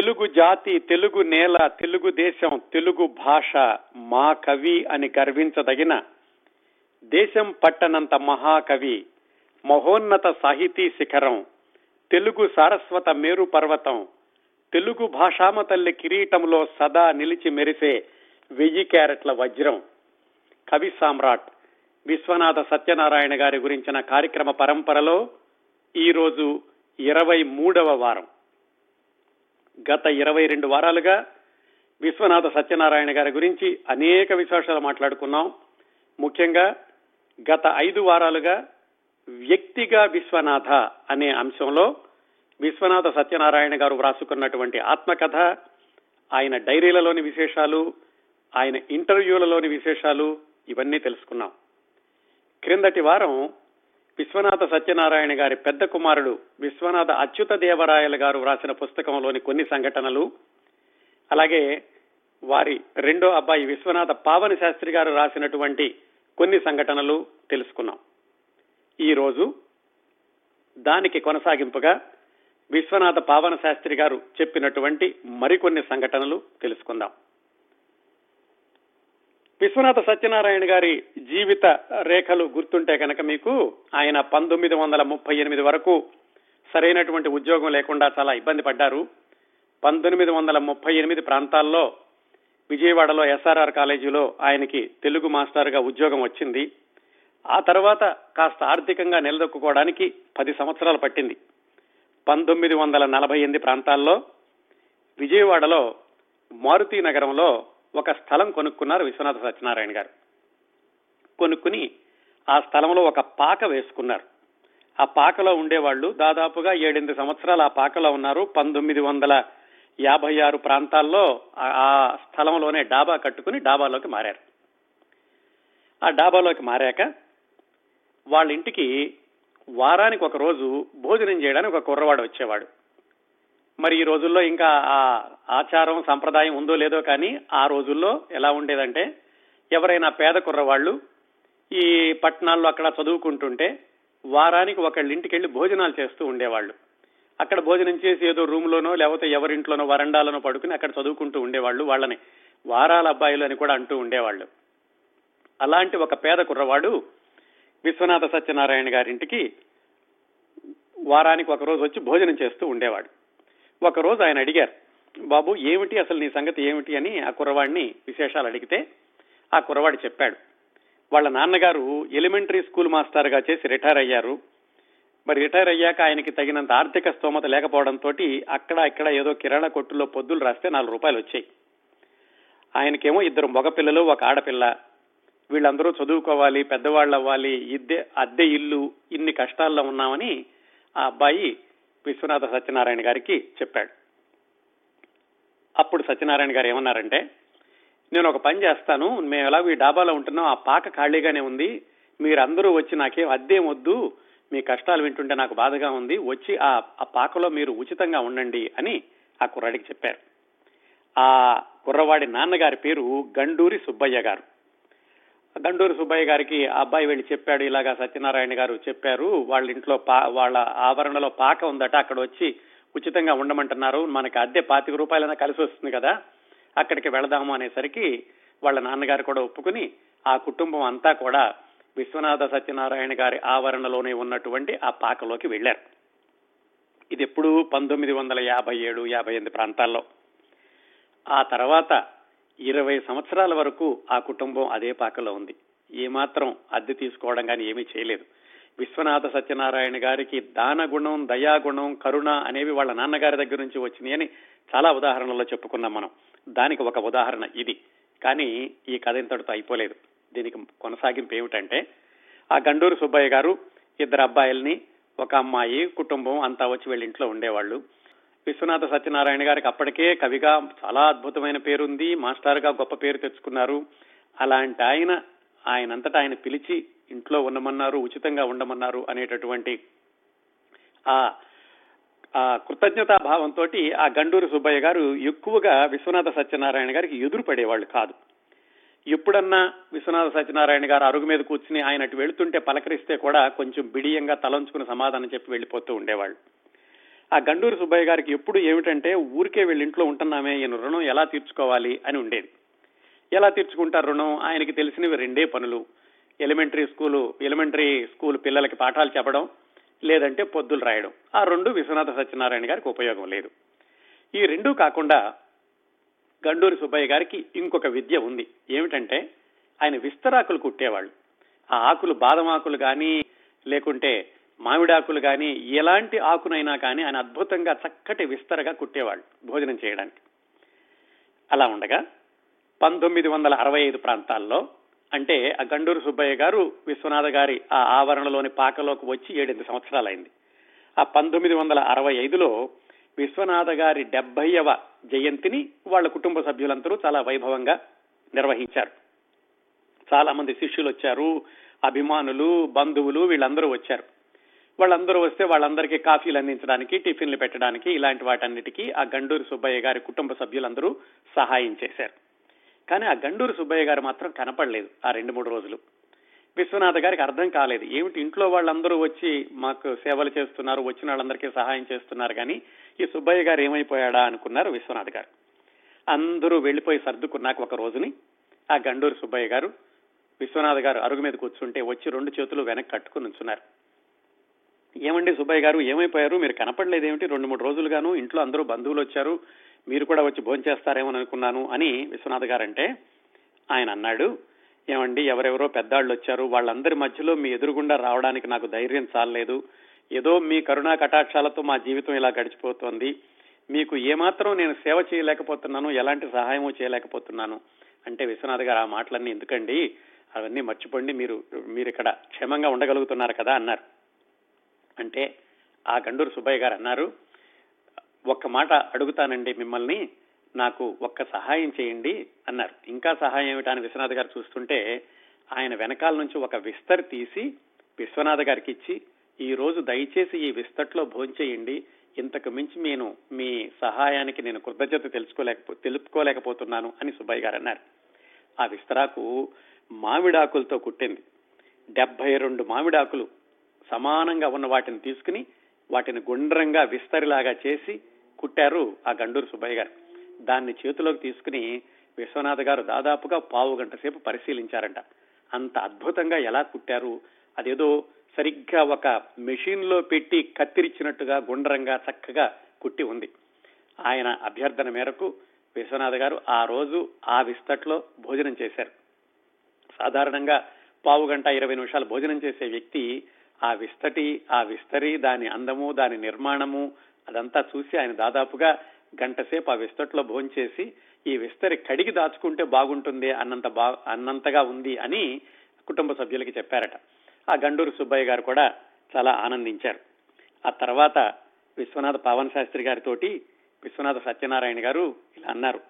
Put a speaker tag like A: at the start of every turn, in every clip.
A: తెలుగు జాతి తెలుగు నేల తెలుగు దేశం తెలుగు భాష మా కవి అని గర్వించదగిన దేశం పట్టనంత మహాకవి మహోన్నత సాహితీ శిఖరం తెలుగు సారస్వత మేరు పర్వతం తెలుగు భాషామ తల్లి కిరీటంలో సదా నిలిచి మెరిసే వెయ్యి క్యారెట్ల వజ్రం. కవి సామ్రాట్ విశ్వనాథ సత్యనారాయణ గారి గురించిన కార్యక్రమ పరంపరలో ఈరోజు ఇరవై మూడవ వారం. గత ఇరవై రెండు వారాలుగా విశ్వనాథ సత్యనారాయణ గారి గురించి అనేక విశేషాలు మాట్లాడుకున్నాం. ముఖ్యంగా గత ఐదు వారాలుగా వ్యక్తిగా విశ్వనాథ అనే అంశంలో విశ్వనాథ సత్యనారాయణ గారు వ్రాసుకున్నటువంటి ఆత్మకథ ఆయన డైరీలలోని విశేషాలు ఆయన ఇంటర్వ్యూలలోని విశేషాలు ఇవన్నీ తెలుసుకున్నాం. క్రిందటి వారం విశ్వనాథ సత్యనారాయణ గారి పెద్ద కుమారుడు విశ్వనాథ అచ్యుత దేవరాయలు గారు వ్రాసిన పుస్తకంలోని కొన్ని సంఘటనలు అలాగే వారి రెండో అబ్బాయి విశ్వనాథ పావన శాస్త్రి గారు రాసినటువంటి కొన్ని సంఘటనలు తెలుసుకున్నాం. ఈ రోజు దానికి కొనసాగింపుగా విశ్వనాథ పావన శాస్త్రి గారు చెప్పినటువంటి మరికొన్ని సంఘటనలు తెలుసుకుందాం. విశ్వనాథ సత్యనారాయణ గారి జీవిత రేఖలు గుర్తుంటే కనుక మీకు ఆయన పంతొమ్మిది వందల ముప్పై ఎనిమిది వరకు సరైనటువంటి ఉద్యోగం లేకుండా చాలా ఇబ్బంది పడ్డారు. పంతొమ్మిది వందల ముప్పై ఎనిమిది ప్రాంతాల్లో విజయవాడలో ఎస్ఆర్ఆర్ కాలేజీలో ఆయనకి తెలుగు మాస్టర్గా ఉద్యోగం వచ్చింది. ఆ తర్వాత కాస్త ఆర్థికంగా నిలదొక్కుకోవడానికి పది సంవత్సరాలు పట్టింది. పంతొమ్మిది వందల నలభై ఎనిమిది ప్రాంతాల్లో విజయవాడలో మారుతి నగరంలో ఒక స్థలం కొనుక్కున్నారు విశ్వనాథ సత్యనారాయణ గారు. కొనుక్కుని ఆ స్థలంలో ఒక పాక వేసుకున్నారు. ఆ పాకలో ఉండేవాళ్ళు దాదాపుగా ఏడెనిమిది సంవత్సరాలు ఆ పాకలో ఉన్నారు. పంతొమ్మిది వందల యాభై ఆరు ప్రాంతాల్లో ఆ స్థలంలోనే డాబా కట్టుకుని డాబాలోకి మారారు. ఆ డాబాలోకి మారాక వాళ్ళ ఇంటికి వారానికి ఒక రోజు భోజనం చేయడానికి ఒక కుర్రవాడు వచ్చేవాడు. మరి ఈ రోజుల్లో ఇంకా ఆ ఆచారం సంప్రదాయం ఉందో లేదో కానీ ఆ రోజుల్లో ఎలా ఉండేదంటే ఎవరైనా పేద కుర్రవాళ్ళు ఈ పట్టణాల్లో అక్కడ చదువుకుంటుంటే వారానికి ఒకళ్ళ ఇంటికి వెళ్ళి భోజనాలు చేస్తూ ఉండేవాళ్ళు. అక్కడ భోజనం చేసి ఏదో రూమ్లోనో లేకపోతే ఎవరింట్లోనో వరండాలోనో పడుకుని అక్కడ చదువుకుంటూ ఉండేవాళ్ళు వాళ్ళని. వారాల అబ్బాయిలు అని కూడా అంటూ ఉండేవాళ్ళు. అలాంటి ఒక పేద కుర్రవాడు విశ్వనాథ సత్యనారాయణ గారింటికి వారానికి ఒకరోజు వచ్చి భోజనం చేస్తూ ఉండేవాడు. ఒకరోజు ఆయన అడిగారు బాబు ఏమిటి అసలు నీ సంగతి ఏమిటి? అని ఆ కుర్రవాడిని విశేషాలు అడిగితే ఆ కుర్రవాడు చెప్పాడు వాళ్ళ నాన్నగారు ఎలిమెంటరీ స్కూల్ మాస్టర్గా చేసి రిటైర్ అయ్యారు. మరి రిటైర్ అయ్యాక ఆయనకి తగినంత ఆర్థిక స్తోమత లేకపోవడంతో అక్కడ ఇక్కడ ఏదో కిరాణా కొట్టులో పొద్దులు రాస్తే నాలుగు రూపాయలు వచ్చాయి. ఆయనకేమో ఇద్దరు మగపిల్లలు ఒక ఆడపిల్ల. వీళ్ళందరూ చదువుకోవాలి పెద్దవాళ్ళు అవ్వాలి ఇద్దే అద్దె ఇల్లు ఇన్ని కష్టాల్లో ఉన్నామని ఆ అబ్బాయి విశ్వనాథ సత్యనారాయణ గారికి చెప్పాడు. అప్పుడు సత్యనారాయణ గారు ఏమన్నారంటే నేను ఒక పని చేస్తాను. మేము ఎలాగో ఈ డాబాలో ఉంటున్నాం. ఆ పాక ఖాళీగానే ఉంది. మీరందరూ వచ్చి నాకేం అద్దేం వద్దు. మీ కష్టాలు వింటుంటే నాకు బాధగా ఉంది. వచ్చి ఆ ఆ పాకలో మీరు ఉచితంగా ఉండండి అని ఆ కుర్రాడికి చెప్పారు. ఆ కుర్రవాడి నాన్నగారి పేరు గండూరి సుబ్బయ్య గారు. దండూరు సుబ్బయ్య గారికి ఆ అబ్బాయి వెళ్ళి చెప్పాడు ఇలాగా సత్యనారాయణ గారు చెప్పారు వాళ్ళ ఇంట్లో పా వాళ్ళ ఆవరణలో పాక ఉందట అక్కడ వచ్చి ఉచితంగా ఉండమంటున్నారు మనకి అద్దె పాతిక రూపాయలైనా కలిసి వస్తుంది కదా అక్కడికి వెళదాము అనేసరికి వాళ్ళ నాన్నగారు కూడా ఒప్పుకుని ఆ కుటుంబం అంతా కూడా విశ్వనాథ సత్యనారాయణ గారి ఆవరణలోనే ఉన్నటువంటి ఆ పాకలోకి వెళ్ళారు ఇది ఎప్పుడు పంతొమ్మిది వందల యాభై ఏడు యాభై ఎనిమిది ప్రాంతాల్లో. ఆ తర్వాత ఇరవై సంవత్సరాల వరకు ఆ కుటుంబం అదే పాకలో ఉంది. ఏమాత్రం అద్దె తీసుకోవడం కానీ ఏమీ చేయలేదు. విశ్వనాథ సత్యనారాయణ గారికి దానగుణం దయాగుణం కరుణ అనేవి వాళ్ళ నాన్నగారి దగ్గర నుంచి వచ్చినాయని చాలా ఉదాహరణలో చెప్పుకున్నాం మనం. దానికి ఒక ఉదాహరణ ఇది. కానీ ఈ కథ ఇంతటితో అయిపోలేదు. దీనికి కొనసాగింపు ఏమిటంటే ఆ గండూరు సుబ్బయ్య గారు ఇద్దరు అబ్బాయిల్ని ఒక అమ్మాయి కుటుంబం అంతా వచ్చి వీళ్ళ ఇంట్లో ఉండేవాళ్ళు. విశ్వనాథ సత్యనారాయణ గారికి అప్పటికే కవిగా చాలా అద్భుతమైన పేరుంది మాస్టర్గా గొప్ప పేరు తెచ్చుకున్నారు. అలాంటి ఆయన ఆయనంతటా ఆయన పిలిచి ఇంట్లో ఉండమన్నారు ఉచితంగా ఉండమన్నారు అనేటటువంటి ఆ ఆ కృతజ్ఞతా భావంతో ఆ గండూరు సుబ్బయ్య గారు ఎక్కువగా విశ్వనాథ సత్యనారాయణ గారికి ఎదురు పడేవాళ్ళు కాదు. ఎప్పుడన్నా విశ్వనాథ సత్యనారాయణ గారు అరుగు మీద కూర్చుని ఆయన అటు వెళుతుంటే పలకరిస్తే కూడా కొంచెం బిడియంగా తలంచుకుని సమాధానం చెప్పి వెళ్ళిపోతూ ఉండేవాళ్ళు. ఆ గండూరు సుబ్బయ్య గారికి ఎప్పుడు ఏమిటంటే ఊరికే వీళ్ళ ఇంట్లో ఉంటున్నామే ఈయన రుణం ఎలా తీర్చుకోవాలి? అని ఉండేది. ఎలా తీర్చుకుంటారు రుణం? ఆయనకి తెలిసినవి రెండే పనులు. ఎలిమెంటరీ స్కూలు ఎలిమెంటరీ స్కూల్ పిల్లలకి పాఠాలు చెప్పడం లేదంటే పొద్దులు రాయడం. ఆ రెండు విశ్వనాథ సత్యనారాయణ గారికి ఉపయోగం లేదు. ఈ రెండూ కాకుండా గండూరి సుబ్బయ్య గారికి ఇంకొక విద్య ఉంది. ఏమిటంటే ఆయన విస్తరాకులు కుట్టేవాళ్ళు. ఆ ఆకులు బాదం ఆకులు కానీ లేకుంటే మామిడాకులు కానీ ఎలాంటి ఆకునైనా కానీ ఆయన అద్భుతంగా చక్కటి విస్తరగా కుట్టేవాళ్ళు భోజనం చేయడానికి. అలా ఉండగా పంతొమ్మిది వందల అరవై ఐదు ప్రాంతాల్లో అంటే ఆ గండూరు సుబ్బయ్య గారు విశ్వనాథ గారి ఆ ఆవరణలోని పాకలోకి వచ్చి ఏడెనిమిది సంవత్సరాలైంది. ఆ పంతొమ్మిది వందల అరవై ఐదులో విశ్వనాథ గారి డెబ్బైవ జయంతిని వాళ్ళ కుటుంబ సభ్యులందరూ చాలా వైభవంగా నిర్వహించారు. చాలా మంది శిష్యులు వచ్చారు అభిమానులు బంధువులు వీళ్ళందరూ వచ్చారు. వాళ్ళందరూ వస్తే వాళ్ళందరికీ కాఫీలు అందించడానికి టిఫిన్లు పెట్టడానికి ఇలాంటి వాటన్నిటికీ ఆ గండూరు సుబ్బయ్య గారి కుటుంబ సభ్యులందరూ సహాయం చేశారు. కానీ ఆ గండూరు సుబ్బయ్య గారు మాత్రం కనపడలేదు ఆ రెండు మూడు రోజులు. విశ్వనాథ గారికి అర్థం కాలేదు. ఏమిటి ఇంట్లో వాళ్ళందరూ వచ్చి మాకు సేవలు చేస్తున్నారు వచ్చిన వాళ్ళందరికీ సహాయం చేస్తున్నారు కానీ ఈ సుబ్బయ్య గారు ఏమైపోయాడా అనుకున్నారు విశ్వనాథ్ గారు. అందరూ వెళ్ళిపోయి సర్దుకున్నాక ఒక రోజుని ఆ గండూరు సుబ్బయ్య గారు విశ్వనాథ్ గారు అరుగు మీద కూర్చుంటే వచ్చి రెండు చేతులు వెనక్కి కట్టుకుని ఉంచున్నారు ఏమండి సుబ్బయ్య గారు? ఏమైపోయారు? మీరు కనపడలేదేమిటి? రెండు మూడు రోజులుగాను ఇంట్లో అందరూ బంధువులు వచ్చారు. మీరు కూడా వచ్చి భోంచేస్తారేమో అనుకున్నాను అని విశ్వనాథ్ గారంటే ఆయన అన్నాడు. ఏమండి ఎవరెవరో పెద్దాళ్ళు వచ్చారు. వాళ్ళందరి మధ్యలో మీ ఎదురుగుండా రావడానికి నాకు ధైర్యం చాలలేదు. ఏదో మీ కరుణా కటాక్షాలతో మా జీవితం ఇలా గడిచిపోతోంది. మీకు ఏమాత్రం నేను సేవ చేయలేకపోతున్నాను ఎలాంటి సహాయము చేయలేకపోతున్నాను అంటే విశ్వనాథ్ గారు ఆ మాటలన్నీ ఎందుకండి? అవన్నీ మర్చిపోండి. మీరు మీరు ఇక్కడ క్షేమంగా ఉండగలుగుతున్నారు కదా అన్నారు. అంటే ఆ గండూరు సుబ్బయ్య గారు అన్నారు ఒక్క మాట అడుగుతానండి మిమ్మల్ని నాకు ఒక్క సహాయం చేయండి అన్నారు. ఇంకా సహాయం ఏమిటని విశ్వనాథ్ గారు చూస్తుంటే ఆయన వెనకాల నుంచి ఒక విస్తర్ తీసి విశ్వనాథ్ గారికి ఇచ్చి ఈ రోజు దయచేసి ఈ విస్తట్లో భోంచేయండి ఇంతకు మించి నేను మీ సహాయానికి నేను కృతజ్ఞత తెలుసుకోలేకపో తెలుపుకోలేకపోతున్నాను అని సుబ్బయ్య గారు అన్నారు. ఆ విస్తరాకు మామిడాకులతో కుట్టింది. డెబ్బై రెండు మామిడాకులు సమానంగా ఉన్న వాటిని తీసుకుని వాటిని గుండ్రంగా విస్తరిలాగా చేసి కుట్టారు ఆ గండూరు సుబ్బయ్య గారు. దాన్ని చేతిలోకి తీసుకుని విశ్వనాథ్ గారు దాదాపుగా పావు గంట సేపు పరిశీలించారంట. అంత అద్భుతంగా ఎలా కుట్టారు? అదేదో సరిగ్గా ఒక మెషిన్లో పెట్టి కత్తిరించినట్టుగా గుండ్రంగా చక్కగా కుట్టి ఉంది. ఆయన అభ్యర్థన మేరకు విశ్వనాథ్ గారు ఆ రోజు ఆ విస్తట్లో భోజనం చేశారు. సాధారణంగా పావు గంట ఇరవై నిమిషాలు భోజనం చేసే వ్యక్తి ఆ విస్తటి ఆ విస్తరి దాని అందము దాని నిర్మాణము అదంతా చూసి ఆయన దాదాపుగా గంటసేపు ఆ విస్తట్లో భోంచేసి ఈ విస్తరి కడిగి దాచుకుంటే బాగుంటుంది అన్నంత బా అన్నంతగా ఉంది అని కుటుంబ సభ్యులకి చెప్పారట. ఆ గండూరు సుబ్బయ్య గారు కూడా చాలా ఆనందించారు. ఆ తర్వాత విశ్వనాథ పవన్ శాస్త్రి గారితోటి విశ్వనాథ సత్యనారాయణ గారు ఇలా అన్నారు.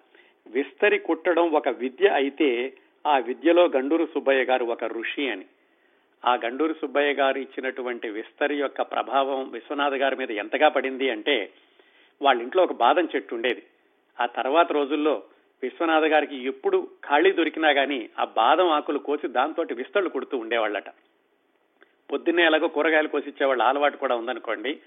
A: విస్తరి కుట్టడం ఒక విద్య అయితే ఆ విద్యలో గండూరు సుబ్బయ్య గారు ఒక ఋషి అని. ఆ గండూరు సుబ్బయ్య గారు ఇచ్చినటువంటి విస్తరి యొక్క ప్రభావం విశ్వనాథ్ గారి మీద ఎంతగా పడింది అంటే వాళ్ళ ఇంట్లో ఒక బాదం చెట్టు ఉండేది. ఆ తర్వాత రోజుల్లో విశ్వనాథ గారికి ఎప్పుడు ఖాళీ దొరికినా గానీ ఆ బాదం ఆకులు కోసి దాంతో విస్తళ్ళు కుడుతూ ఉండేవాళ్ళట. పొద్దున్నే ఎలాగో కూరగాయలు కోసిచ్చేవాళ్ళ అలవాటు కూడా ఉందనుకోండి.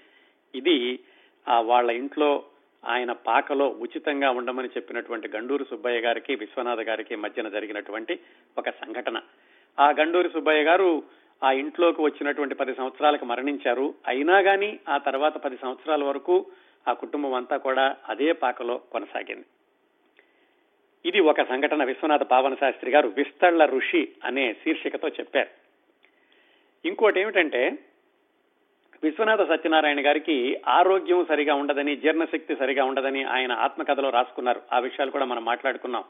A: ఇది ఆ వాళ్ళ ఇంట్లో ఆయన పాకలో ఉచితంగా ఉండమని చెప్పినటువంటి గండూరు సుబ్బయ్య గారికి విశ్వనాథ గారికి మధ్యన జరిగినటువంటి ఒక సంఘటన. ఆ గండూరి సుబ్బయ్య గారు ఆ ఇంట్లోకి వచ్చినటువంటి పది సంవత్సరాలకు మరణించారు. అయినా గాని ఆ తర్వాత పది సంవత్సరాల వరకు ఆ కుటుంబం అంతా కూడా అదే పాకలో కొనసాగింది. ఇది ఒక సంఘటన విశ్వనాథ పావన శాస్త్రి గారు విస్తళ్ళ ఋషి అనే శీర్షికతో చెప్పారు. ఇంకోటి ఏమిటంటే విశ్వనాథ సత్యనారాయణ గారికి ఆరోగ్యం సరిగా ఉండదని జీర్ణశక్తి సరిగా ఉండదని ఆయన ఆత్మకథలో రాసుకున్నారు. ఆ విషయాలు కూడా మనం మాట్లాడుకున్నాం.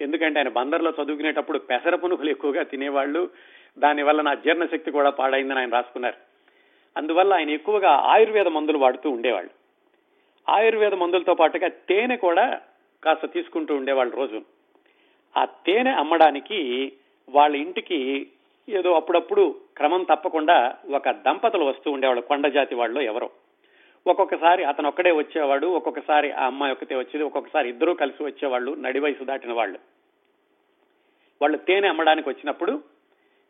A: ఎందుకంటే ఆయన బందర్లో చదువుకునేటప్పుడు పెసర పునుగులు ఎక్కువగా తినేవాళ్ళు. దానివల్ల నా జీర్ణశక్తి కూడా పాడైందని ఆయన రాసుకున్నారు. అందువల్ల ఆయన ఎక్కువగా ఆయుర్వేద మందులు వాడుతూ ఉండేవాళ్ళు. ఆయుర్వేద మందులతో పాటుగా తేనె కూడా కాస్త తీసుకుంటూ ఉండేవాళ్ళు రోజు. ఆ తేనె అమ్మడానికి వాళ్ళ ఇంటికి ఏదో అప్పుడప్పుడు క్రమం తప్పకుండా ఒక దంపతులు వస్తూ ఉండేవాళ్ళు కొండ జాతి వాళ్ళు ఎవరో. ఒక్కొక్కసారి అతను ఒక్కడే వచ్చేవాడు ఒక్కొక్కసారి ఆ అమ్మాయి ఒక్కతే వచ్చేది ఒక్కొక్కసారి ఇద్దరూ కలిసి వచ్చేవాళ్ళు నడి వయసు దాటిన వాళ్ళు. వాళ్ళు తేనె అమ్మడానికి వచ్చినప్పుడు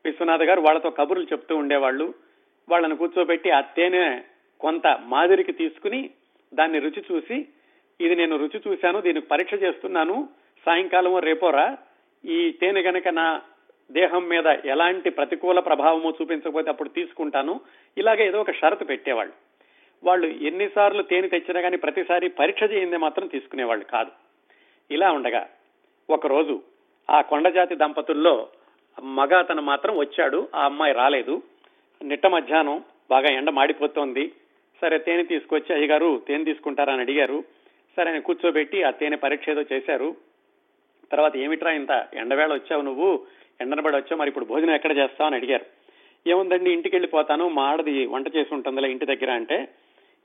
A: విశ్వనాథ్ గారు వాళ్ళతో కబుర్లు చెప్తూ ఉండేవాళ్ళు. వాళ్ళని కూర్చోబెట్టి ఆ తేనె కొంత మాదిరికి తీసుకుని దాన్ని రుచి చూసి ఇది నేను రుచి చూశాను దీనికి పరీక్ష చేస్తున్నాను సాయంకాలం రేపోరా ఈ తేనె గనక నా దేహం మీద ఎలాంటి ప్రతికూల ప్రభావము చూపించకపోతే అప్పుడు తీసుకుంటాను. ఇలాగే ఏదో ఒక షరతు పెట్టేవాళ్ళు. వాళ్ళు ఎన్నిసార్లు తేనె తెచ్చినా కానీ ప్రతిసారి పరీక్ష చేయింది మాత్రం తీసుకునేవాళ్ళు కాదు. ఇలా ఉండగా ఒకరోజు ఆ కొండజాతి దంపతుల్లో మగ అతను మాత్రం వచ్చాడు ఆ అమ్మాయి రాలేదు. నిట్ట మధ్యాహ్నం బాగా ఎండ మాడిపోతోంది. సరే తేనె తీసుకొచ్చి అయ్యగారు తేనె తీసుకుంటారా? అని అడిగారు. సరే ఆయన కూర్చోబెట్టి ఆ తేనె పరీక్ష ఏదో చేశారు. తర్వాత ఏమిట్రా ఇంత ఎండవేళ వచ్చావు నువ్వు? ఎండనబడి వచ్చావు? మరి ఇప్పుడు భోజనం ఎక్కడ చేస్తావు? అని అడిగారు. ఏముందండి ఇంటికి వెళ్ళిపోతాను మా ఆడది వంట చేసి ఉంటుందిలే ఇంటి దగ్గర అంటే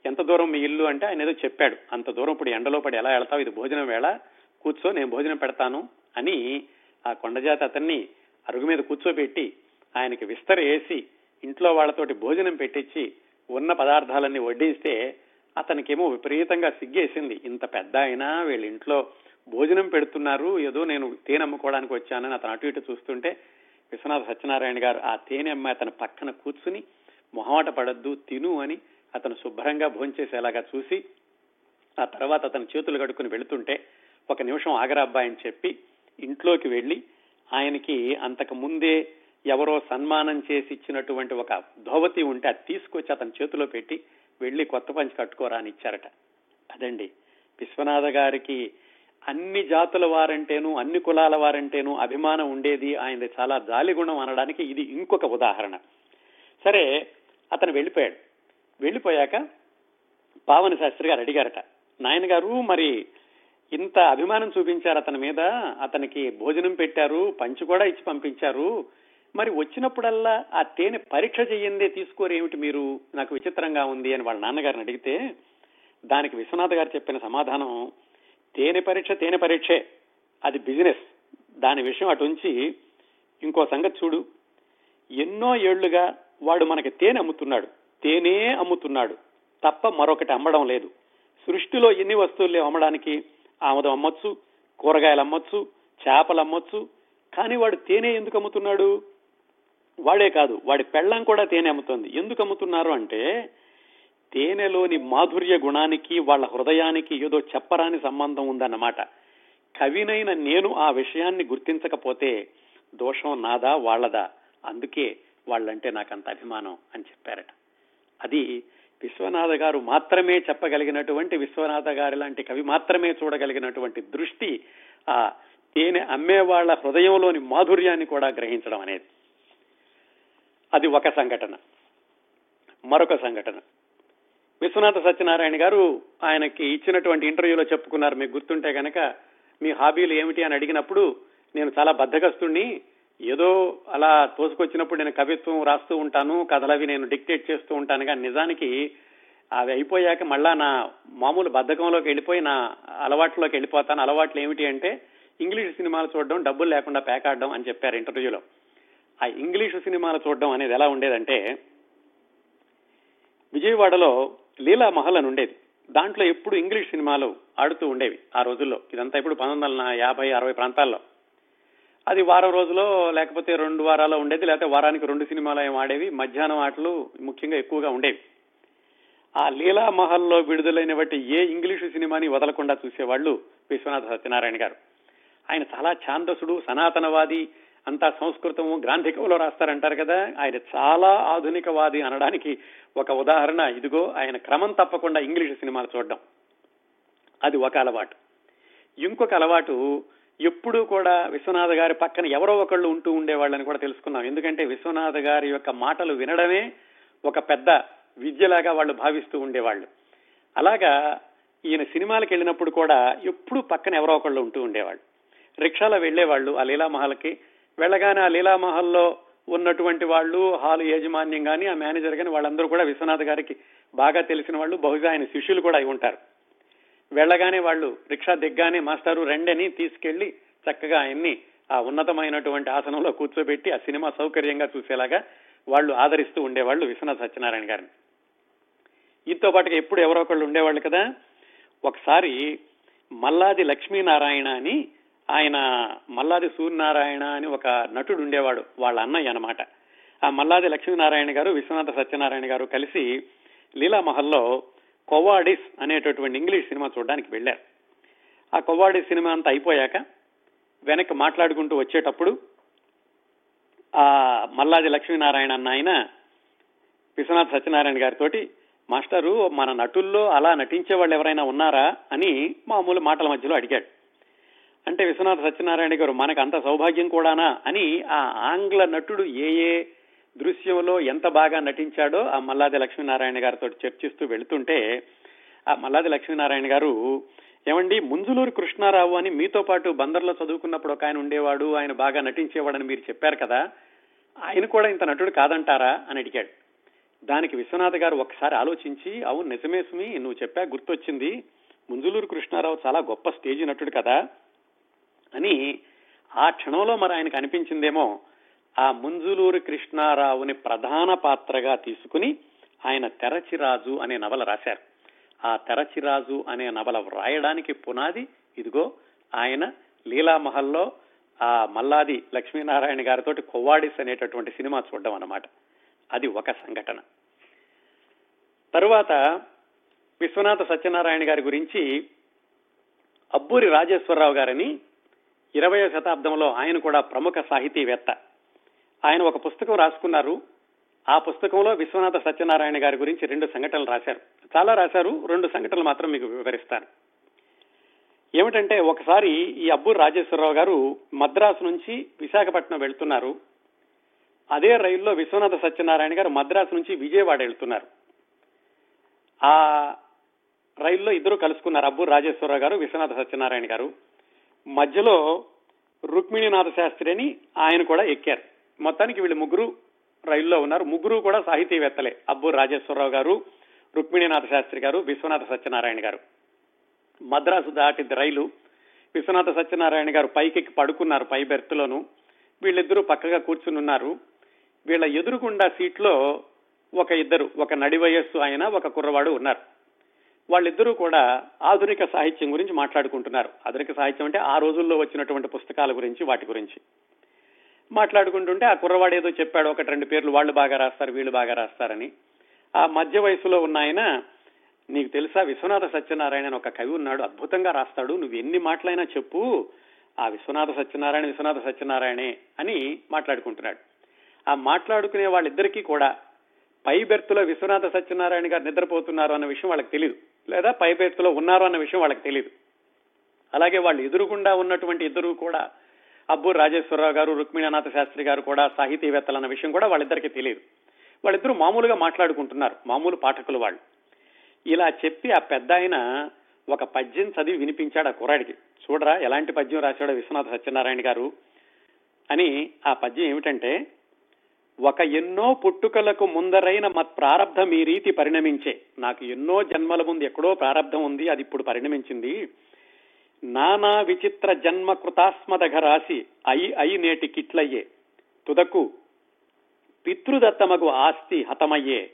A: ఎంత దూరం మీ ఇల్లు అంటే ఆయన ఏదో చెప్పాడు. అంత దూరం ఇప్పుడు ఎండలో పడి ఎలా వెళ్తావు? ఇది భోజనం వేళ. కూర్చో నేను భోజనం పెడతాను అని ఆ కొండజాతి అతన్ని అరుగు మీద కూర్చోబెట్టి ఆయనకి విస్తర వేసి ఇంట్లో వాళ్ళతోటి భోజనం పెట్టించి ఉన్న పదార్థాలన్నీ వడ్డిస్తే అతనికేమో విపరీతంగా సిగ్గేసింది. ఇంత పెద్ద అయినా వీళ్ళ ఇంట్లో భోజనం పెడుతున్నారు. ఏదో నేను తేనె అమ్ముకోవడానికి వచ్చానని అతను అటు ఇటు చూస్తుంటే విశ్వనాథ సత్యనారాయణ గారు ఆ తేనె అమ్మాయి అతని పక్కన కూర్చుని మొహమాట పడద్దు తిను అని అతను శుభ్రంగా భోంచేసేలాగా చూసి ఆ తర్వాత అతను చేతులు కడుక్కుని వెళుతుంటే ఒక నిమిషం ఆగరాబ్బాయి అని చెప్పి ఇంట్లోకి వెళ్ళి ఆయనకి అంతకు ముందే ఎవరో సన్మానం చేసి ఇచ్చినటువంటి ఒక ధోవతి ఉంటే అది తీసుకొచ్చి అతని చేతిలో పెట్టి వెళ్ళి కొత్త పంచి కట్టుకోరా అని ఇచ్చారట. అదండి. విశ్వనాథ గారికి అన్ని జాతుల వారంటేను అన్ని కులాల వారంటేను అభిమానం ఉండేది. ఆయనది చాలా జాలిగుణం అనడానికి ఇది ఇంకొక ఉదాహరణ. సరే అతను వెళ్ళిపోయాడు. వెళ్ళిపోయాక పావన శాస్త్రి గారు అడిగారట నాయన గారు మరి ఇంత అభిమానం చూపించారు అతని మీద? అతనికి భోజనం పెట్టారు పంచి కూడా ఇచ్చి పంపించారు. మరి వచ్చినప్పుడల్లా ఆ తేనె పరీక్ష చెయ్యిందే తీసుకోరేమిటి మీరు? నాకు విచిత్రంగా ఉంది అని వాళ్ళ నాన్నగారిని అడిగితే దానికి విశ్వనాథ్ గారు చెప్పిన సమాధానం తేనె పరీక్ష తేనె పరీక్షే. అది బిజినెస్ దాని విషయం అటు ఉంచి ఇంకో సంగతి చూడు. ఎన్నో ఏళ్ళుగా వాడు మనకి తేనె అమ్ముతున్నాడు. తేనే అమ్ముతున్నాడు. తప్ప మరొకటి అమ్మడం లేదు. సృష్టిలో ఎన్ని వస్తువులు లేవు అమ్మడానికి? ఆమదం అమ్మొచ్చు కూరగాయలు అమ్మొచ్చు చేపలు అమ్మొచ్చు. కానీ వాడు తేనె ఎందుకు అమ్ముతున్నాడు? వాడే కాదు వాడి పెళ్ళం కూడా తేనె అమ్ముతుంది. ఎందుకు అమ్ముతున్నారు అంటే తేనెలోని మాధుర్య గుణానికి వాళ్ళ హృదయానికి ఏదో చెప్పరాని సంబంధం ఉందన్నమాట. కవినైన నేను ఆ విషయాన్ని గుర్తించకపోతే దోషం నాదా వాళ్ళదా? అందుకే వాళ్ళంటే నాకంత అభిమానం అని చెప్పారట. అది విశ్వనాథ గారు మాత్రమే చెప్పగలిగినటువంటి విశ్వనాథ గారి లాంటి కవి మాత్రమే చూడగలిగినటువంటి దృష్టి ఆ తేనె అమ్మే వాళ్ళ హృదయంలోని మాధుర్యాన్ని కూడా గ్రహించడం అనేది. అది ఒక సంఘటన. మరొక సంఘటన. విశ్వనాథ సత్యనారాయణ గారు ఆయనకి ఇచ్చినటువంటి ఇంటర్వ్యూలో చెప్పుకున్నారు. మీకు గుర్తుంటే కనుక మీ హాబీలు ఏమిటి అని అడిగినప్పుడు నేను చాలా బద్దగస్తుణ్ణి ఏదో అలా తోసుకొచ్చినప్పుడు నేను కవిత్వం రాస్తూ ఉంటాను కథలవి నేను డిక్టేట్ చేస్తూ ఉంటాను కానీ నిజానికి అవి అయిపోయాక మళ్ళా నా మామూలు బద్ధకంలోకి వెళ్ళిపోయి నా అలవాట్లోకి వెళ్ళిపోతాను. అలవాట్లు ఏమిటి అంటే ఇంగ్లీష్ సినిమాలు చూడడం డబ్బులు లేకుండా పేకాడడం అని చెప్పారు ఇంటర్వ్యూలో. ఆ ఇంగ్లీషు సినిమాలు చూడడం అనేది ఎలా ఉండేదంటే విజయవాడలో లీలా మహల్ అని ఉండేది. దాంట్లో ఎప్పుడు ఇంగ్లీష్ సినిమాలు ఆడుతూ ఉండేవి ఆ రోజుల్లో. ఇదంతా ఇప్పుడు పంతొమ్మిది వందల యాభై అరవై ప్రాంతాల్లో. అది వారం రోజులో లేకపోతే రెండు వారాల్లో ఉండేది లేకపోతే వారానికి రెండు సినిమాలు ఏం ఆడేవి. మధ్యాహ్నం ఆటలు ముఖ్యంగా ఎక్కువగా ఉండేవి. ఆ లీలా మహల్లో విడుదలైన బట్టి ఏ ఇంగ్లీషు సినిమాని వదలకుండా చూసేవాళ్ళు విశ్వనాథ సత్యనారాయణ గారు. ఆయన చాలా ఛాందసుడు సనాతనవాది అంతా సంస్కృతము గ్రాంధికంలో రాస్తారంటారు కదా. ఆయన చాలా ఆధునికవాది అనడానికి ఒక ఉదాహరణ. ఇదిగో ఆయన క్రమం తప్పకుండా ఇంగ్లీషు సినిమాలు చూడడం. అది ఒక అలవాటు. ఇంకొక అలవాటు ఎప్పుడూ కూడా విశ్వనాథ గారి పక్కన ఎవరో ఒకళ్ళు ఉంటూ ఉండేవాళ్ళని కూడా తెలుసుకున్నాం ఎందుకంటే విశ్వనాథ గారి యొక్క మాటలు వినడమే ఒక పెద్ద విద్యలాగా వాళ్ళు భావిస్తూ ఉండేవాళ్ళు. అలాగా ఈయన సినిమాలకు వెళ్ళినప్పుడు కూడా ఎప్పుడు పక్కన ఎవరో ఒకళ్ళు ఉంటూ ఉండేవాళ్ళు. రిక్షాలో వెళ్ళేవాళ్ళు ఆ లీలామహల్కి. వెళ్ళగానే ఆ లీలామహల్లో ఉన్నటువంటి వాళ్ళు హాలు యాజమాన్యం కానీ ఆ మేనేజర్ కానీ వాళ్ళందరూ కూడా విశ్వనాథ్ గారికి బాగా తెలిసిన వాళ్ళు. బహుశా ఆయన శిష్యులు కూడా అయి ఉంటారు. వెళ్ళగానే వాళ్ళు రిక్షా దిగ్గానే మాస్టారు రెండని తీసుకెళ్ళి చక్కగా ఆయన్ని ఆ ఉన్నతమైనటువంటి ఆసనంలో కూర్చోబెట్టి ఆ సినిమా సౌకర్యంగా చూసేలాగా వాళ్ళు ఆదరిస్తూ ఉండేవాళ్ళు విశ్వనాథ సత్యనారాయణ గారిని. ఈతో పాటుగా ఎప్పుడు ఎవరో ఒకళ్ళు ఉండేవాళ్ళు కదా. ఒకసారి మల్లాది లక్ష్మీనారాయణ అని ఆయన మల్లాది సూర్యనారాయణ అని ఒక నటుడు ఉండేవాడు వాళ్ళ అన్నయ్య అనమాట ఆ మల్లాది లక్ష్మీనారాయణ గారు విశ్వనాథ సత్యనారాయణ గారు కలిసి లీలామహల్లో కొవాడిస్ అనేటటువంటి ఇంగ్లీష్ సినిమా చూడడానికి వెళ్ళారు. ఆ కొవాడిస్ సినిమా అంతా అయిపోయాక వెనక్కి మాట్లాడుకుంటూ వచ్చేటప్పుడు ఆ మల్లాది లక్ష్మీనారాయణ అన్న ఆయన విశ్వనాథ్ సత్యనారాయణ గారితో మాస్టరు మన నటుల్లో అలా నటించే వాళ్ళు ఎవరైనా ఉన్నారా? అని మామూలు మాటల మధ్యలో అడిగాడు. అంటే విశ్వనాథ సత్యనారాయణ గారు మనకు అంత సౌభాగ్యం కూడానా? అని ఆ ఆంగ్ల నటుడు ఏ ఏ దృశ్యంలో ఎంత బాగా నటించాడో ఆ మల్లాది లక్ష్మీనారాయణ గారితో చర్చిస్తూ వెళుతుంటే ఆ మల్లాది లక్ష్మీనారాయణ గారు ఏమండి ముంజులూరు కృష్ణారావు అని మీతో పాటు బందర్లో చదువుకున్నప్పుడు ఒక ఆయన ఉండేవాడు ఆయన బాగా నటించేవాడని మీరు చెప్పారు కదా ఆయన కూడా ఇంత నటుడు కాదంటారా? అని అడిగాడు. దానికి విశ్వనాథ్ గారు ఒకసారి ఆలోచించి అవును నిజమే సుమి నువ్వు చెప్పా గుర్తొచ్చింది ముంజులూరు కృష్ణారావు చాలా గొప్ప స్టేజ్ నటుడు కదా అని ఆ క్షణంలో మరి ఆయనకు అనిపించిందేమో ఆ ముంజులూరు కృష్ణారావుని ప్రధాన పాత్రగా తీసుకుని ఆయన తెరచిరాజు అనే నవల రాశారు. ఆ తెరచిరాజు అనే నవల వ్రాయడానికి పునాది ఇదిగో ఆయన లీలామహల్లో ఆ మల్లాది లక్ష్మీనారాయణ గారితో కొవ్వాడిస్ అనేటటువంటి సినిమా చూడడం అన్నమాట. అది ఒక సంఘటన. తరువాత విశ్వనాథ సత్యనారాయణ గారి గురించి అబ్బూరి రాజేశ్వరరావు గారని ఇరవయో శతాబ్దంలో ఆయన కూడా ప్రముఖ సాహితీవేత్త. ఆయన ఒక పుస్తకం రాసుకున్నారు. ఆ పుస్తకంలో విశ్వనాథ సత్యనారాయణ గారి గురించి రెండు సంఘటనలు రాశారు. చాలా రాశారు. రెండు సంఘటనలు మాత్రం మీకు వివరిస్తాను. ఏమిటంటే ఒకసారి ఈ అబ్బూరి రాజేశ్వరరావు గారు మద్రాసు నుంచి విశాఖపట్నం వెళ్తున్నారు. అదే రైల్లో విశ్వనాథ సత్యనారాయణ గారు మద్రాసు నుంచి విజయవాడ వెళ్తున్నారు. ఆ రైల్లో ఇద్దరు కలుసుకున్నారు అబ్బూరు రాజేశ్వరరావు గారు విశ్వనాథ సత్యనారాయణ గారు. మధ్యలో రుక్మిణీనాథ శాస్త్రి అని ఆయన కూడా ఎక్కారు. మొత్తానికి వీళ్ళు ముగ్గురు రైల్లో ఉన్నారు. ముగ్గురు కూడా సాహితీవేత్తలే. అబ్బు రాజేశ్వరరావు గారు రుక్మిణీనాథ శాస్త్రి గారు విశ్వనాథ సత్యనారాయణ గారు. మద్రాసు దాటింది రైలు. విశ్వనాథ సత్యనారాయణ గారు పైకెక్కి పడుకున్నారు పై బెర్త్లోను. వీళ్ళిద్దరూ పక్కగా కూర్చుని ఉన్నారు. వీళ్ళ ఎదురుగుండా సీట్లో ఒక ఇద్దరు ఒక నడి వయస్సు ఆయన ఒక కుర్రవాడు ఉన్నారు. వాళ్ళిద్దరూ కూడా ఆధునిక సాహిత్యం గురించి మాట్లాడుకుంటున్నారు. ఆధునిక సాహిత్యం అంటే ఆ రోజుల్లో వచ్చినటువంటి పుస్తకాల గురించి వాటి గురించి. మాట్లాడుకుంటుంటే ఆ కుర్రవాడు ఏదో చెప్పాడు ఒకటి రెండు పేర్లు వాళ్ళు బాగా రాస్తారు వీళ్ళు బాగా రాస్తారని. ఆ మధ్య వయసులో ఉన్న ఆయన నీకు తెలుసా విశ్వనాథ సత్యనారాయణ అని ఒక కవి ఉన్నాడు అద్భుతంగా రాస్తాడు నువ్వు ఎన్ని మాటలైనా చెప్పు ఆ విశ్వనాథ సత్యనారాయణ విశ్వనాథ సత్యనారాయణే అని మాట్లాడుకుంటున్నాడు. ఆ మాట్లాడుకునే వాళ్ళిద్దరికీ కూడా పై బెర్త్లో విశ్వనాథ సత్యనారాయణ గారు నిద్రపోతున్నారు అన్న విషయం వాళ్ళకి తెలియదు లేదా పై బెర్త్లో ఉన్నారు అన్న విషయం వాళ్ళకి తెలియదు అలాగే వాళ్ళు ఎదురుగుండా ఉన్నటువంటి ఇద్దరు కూడా అబ్బు రాజేశ్వరరావు గారు రుక్మిణీనాథ శాస్త్రి గారు కూడా సాహితీవేత్తలు అన్న విషయం కూడా వాళ్ళిద్దరికీ తెలియదు. వాళ్ళిద్దరూ మామూలుగా మాట్లాడుకుంటున్నారు మామూలు పాఠకులు వాళ్ళు. ఇలా చెప్పి ఆ పెద్ద ఆయన ఒక పద్యం చదివి వినిపించాడు ఆ కుర్రాడికి. చూడరా ఎలాంటి పద్యం రాశాడో విశ్వనాథ సత్యనారాయణ గారు అని ఆ పద్యం ఏమిటంటే ఒక ఎన్నో పుట్టుకలకు ముందరైన మత్ ప్రారంధం ఈ రీతి పరిణమించే. నాకు ఎన్నో జన్మల ముందు ఎక్కడో ప్రారంధం ఉంది అది ఇప్పుడు పరిణమించింది. నానా విచిత్ర జన్మ కృతాస్మదఘ రాసి అయి అయి నేటి కిట్లయ్యే. తుదకు పితృదత్తమగు ఆస్తి హతమయ్యే.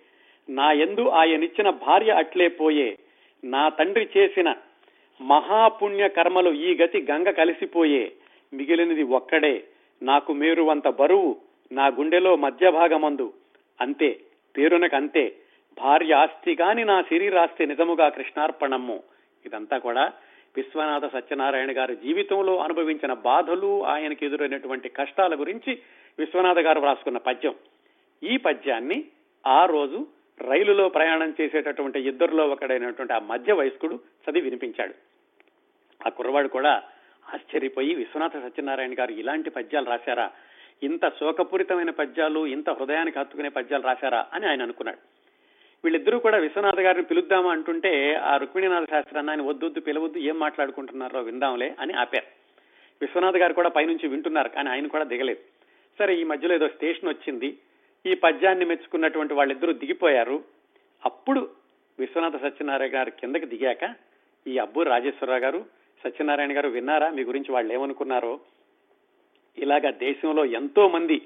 A: నా ఎందు ఆయనిచ్చిన భార్య అట్లే పోయే. నా తండ్రి చేసిన మహాపుణ్య కర్మలు ఈ గతి గంగ కలిసిపోయే. మిగిలినది ఒక్కడే. నాకు మేరువంత బరువు నా గుండెలో మధ్య భాగమందు అంతే పేరునకంతే. భార్య ఆస్తి కాని నా శరీరాస్తి నిజముగా కృష్ణార్పణము. ఇదంతా కూడా విశ్వనాథ సత్యనారాయణ గారి జీవితంలో అనుభవించిన బాధలు ఆయనకి ఎదురైనటువంటి కష్టాల గురించి విశ్వనాథ గారు వ్రాసుకున్న పద్యం. ఈ పద్యాన్ని ఆ రోజు రైలులో ప్రయాణం చేసేటటువంటి ఇద్దరులో ఒకడైనటువంటి ఆ మధ్య వయస్కుడు చదివి వినిపించాడు. ఆ కుర్రవాడు కూడా ఆశ్చర్యపోయి విశ్వనాథ సత్యనారాయణ గారు ఇలాంటి పద్యాలు రాశారా? ఇంత శోకపూరితమైన పద్యాలు ఇంత హృదయానికి హత్తుకునే పద్యాలు రాశారా? అని ఆయన అనుకున్నాడు. వీళ్ళిద్దరూ కూడా విశ్వనాథ గారిని పిలుద్దామా అంటుంటే ఆ రుక్మిణీనాథ శాస్త్రి అన్న ఆయన వద్దొద్దు పిలవద్దు ఏం మాట్లాడుకుంటున్నారో విందాంలే అని ఆపారు. విశ్వనాథ్ గారు కూడా పైనుంచి వింటున్నారు కానీ ఆయన కూడా దిగలేదు. సరే ఈ మధ్యలో ఏదో స్టేషన్ వచ్చింది. ఈ పద్యాన్ని మెచ్చుకున్నటువంటి వాళ్ళిద్దరూ దిగిపోయారు. అప్పుడు విశ్వనాథ సత్యనారాయణ గారు కిందకి దిగాక ఈ అబ్బు రాజేశ్వరరావు గారు సత్యనారాయణ గారు విన్నారా? మీ గురించి వాళ్ళు ఏమనుకున్నారో? ఇలాగా దేశంలో ఎంతో మంది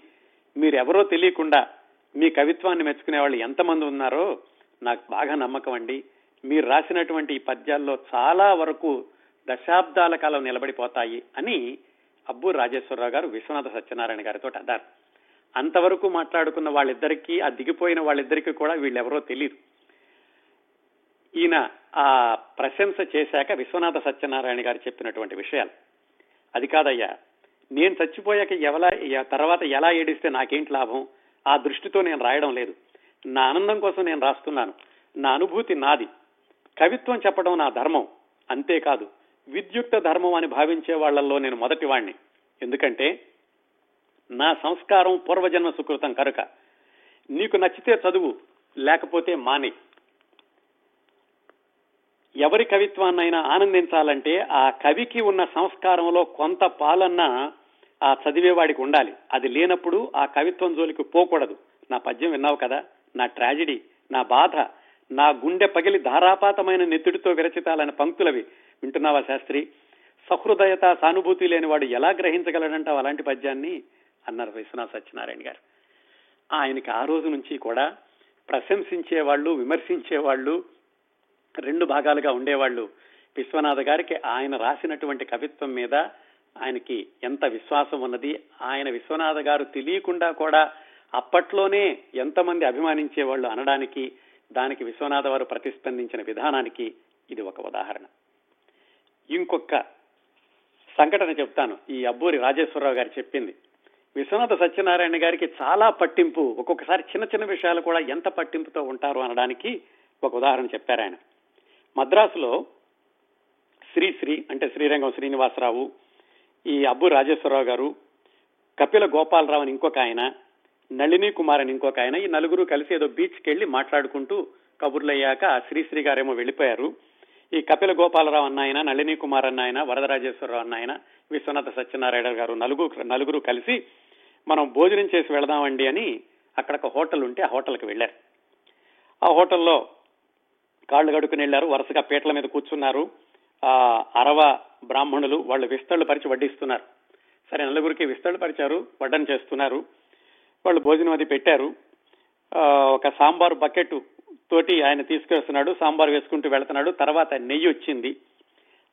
A: మీరెవరో తెలియకుండా మీ కవిత్వాన్ని మెచ్చుకునే వాళ్ళు ఎంతమంది ఉన్నారో నాకు బాగా నమ్మకం అండి. మీరు రాసినటువంటి ఈ పద్యాల్లో చాలా వరకు దశాబ్దాల కాలం నిలబడిపోతాయి అని అబ్బు రాజేశ్వరరావు గారు విశ్వనాథ సత్యనారాయణ గారితో అన్నారు. అంతవరకు మాట్లాడుకున్న వాళ్ళిద్దరికీ ఆ దిగిపోయిన వాళ్ళిద్దరికీ కూడా వీళ్ళెవరో తెలియదు ఈయన ఆ ప్రశంస చేశాక విశ్వనాథ సత్యనారాయణ గారు చెప్పినటువంటి విషయాలు. అది కాదయ్యా నేను చచ్చిపోయాక ఎవలా తర్వాత ఎలా ఏడిస్తే నాకేంటి లాభం? ఆ దృష్టితో నేను రాయడం లేదు. నా ఆనందం కోసం నేను రాస్తున్నాను. నా అనుభూతి నాది. కవిత్వం చెప్పడం నా ధర్మం. అంతేకాదు విద్యుక్త ధర్మం అని భావించే వాళ్ళలో నేను మొదటి వాణ్ణి ఎందుకంటే నా సంస్కారం పూర్వజన్మ సుకృతం కనుక. నీకు నచ్చితే చదువు లేకపోతే మానే. ఎవరి కవిత్వాన్నైనా ఆనందించాలంటే ఆ కవికి ఉన్న సంస్కారంలో కొంత పాలన్న ఆ చదివేవాడికి ఉండాలి. అది లేనప్పుడు ఆ కవిత్వం జోలికి పోకూడదు. నా పద్యం విన్నావు కదా? నా ట్రాజిడీ నా బాధ నా గుండె పగిలి ధారాపాతమైన నెత్తుడితో విరచితాలని పంక్తులవి. వింటున్నావా శాస్త్రి? సహృదయత సానుభూతి లేనివాడు ఎలా గ్రహించగలడంటావు అలాంటి పద్యాన్ని? అన్నారు విశ్వనాథ్ సత్యనారాయణ గారు. ఆయనకి ఆ రోజు నుంచి కూడా ప్రశంసించేవాళ్ళు విమర్శించేవాళ్ళు రెండు భాగాలుగా ఉండేవాళ్ళు. విశ్వనాథ గారికి ఆయన రాసినటువంటి కవిత్వం మీద ఆయనకి ఎంత విశ్వాసం ఉన్నది? ఆయన విశ్వనాథ గారు తెలియకుండా కూడా అప్పట్లోనే ఎంతమంది అభిమానించేవాళ్ళు అనడానికి దానికి విశ్వనాథ వారు ప్రతిస్పందించిన విధానానికి ఇది ఒక ఉదాహరణ. ఇంకొక సంఘటన చెప్తాను. ఈ అబ్బూరి రాజేశ్వరరావు గారు చెప్పింది. విశ్వనాథ సత్యనారాయణ గారికి చాలా పట్టింపు ఒక్కొక్కసారి చిన్న చిన్న విషయాలు కూడా ఎంత పట్టింపుతో ఉంటారు అనడానికి ఒక ఉదాహరణ చెప్పారు ఆయన. మద్రాసులో శ్రీశ్రీ అంటే శ్రీరంగం శ్రీనివాసరావు ఈ అబ్బు రాజేశ్వరరావు గారు కపిల గోపాలరావు అని ఇంకొక ఆయన నళిని కుమార్ అని ఇంకొక ఆయన ఈ నలుగురు కలిసి ఏదో బీచ్కి వెళ్ళి మాట్లాడుకుంటూ కబుర్లు అయ్యాక శ్రీశ్రీ గారేమో వెళ్ళిపోయారు. ఈ కపిల గోపాలరావు అన్న ఆయన నళిని కుమార్ అన్న ఆయన వరదరాజేశ్వరరావు అన్న ఆయన విశ్వనాథ సత్యనారాయణ గారు నలుగురు నలుగురు కలిసి మనం భోజనం చేసి వెళదామండి అని అక్కడ ఒక హోటల్ ఉంటే ఆ హోటల్కి వెళ్ళారు. ఆ హోటల్లో కాళ్ళు గడుకుని వెళ్ళారు వరుసగా పీటల మీద కూర్చున్నారు. అరవ బ్రాహ్మణులు వాళ్ళు విస్తళ్ళు పరిచి వడ్డిస్తున్నారు. సరే నలుగురికి విస్తళ్ళు పరిచారు వడ్డన చేస్తున్నారు. వాళ్ళు భోజనం అది పెట్టారు. ఒక సాంబార్ బకెట్ తోటి ఆయన తీసుకొస్తున్నాడు సాంబార్ వేసుకుంటూ వెళుతున్నాడు. తర్వాత నెయ్యి వచ్చింది.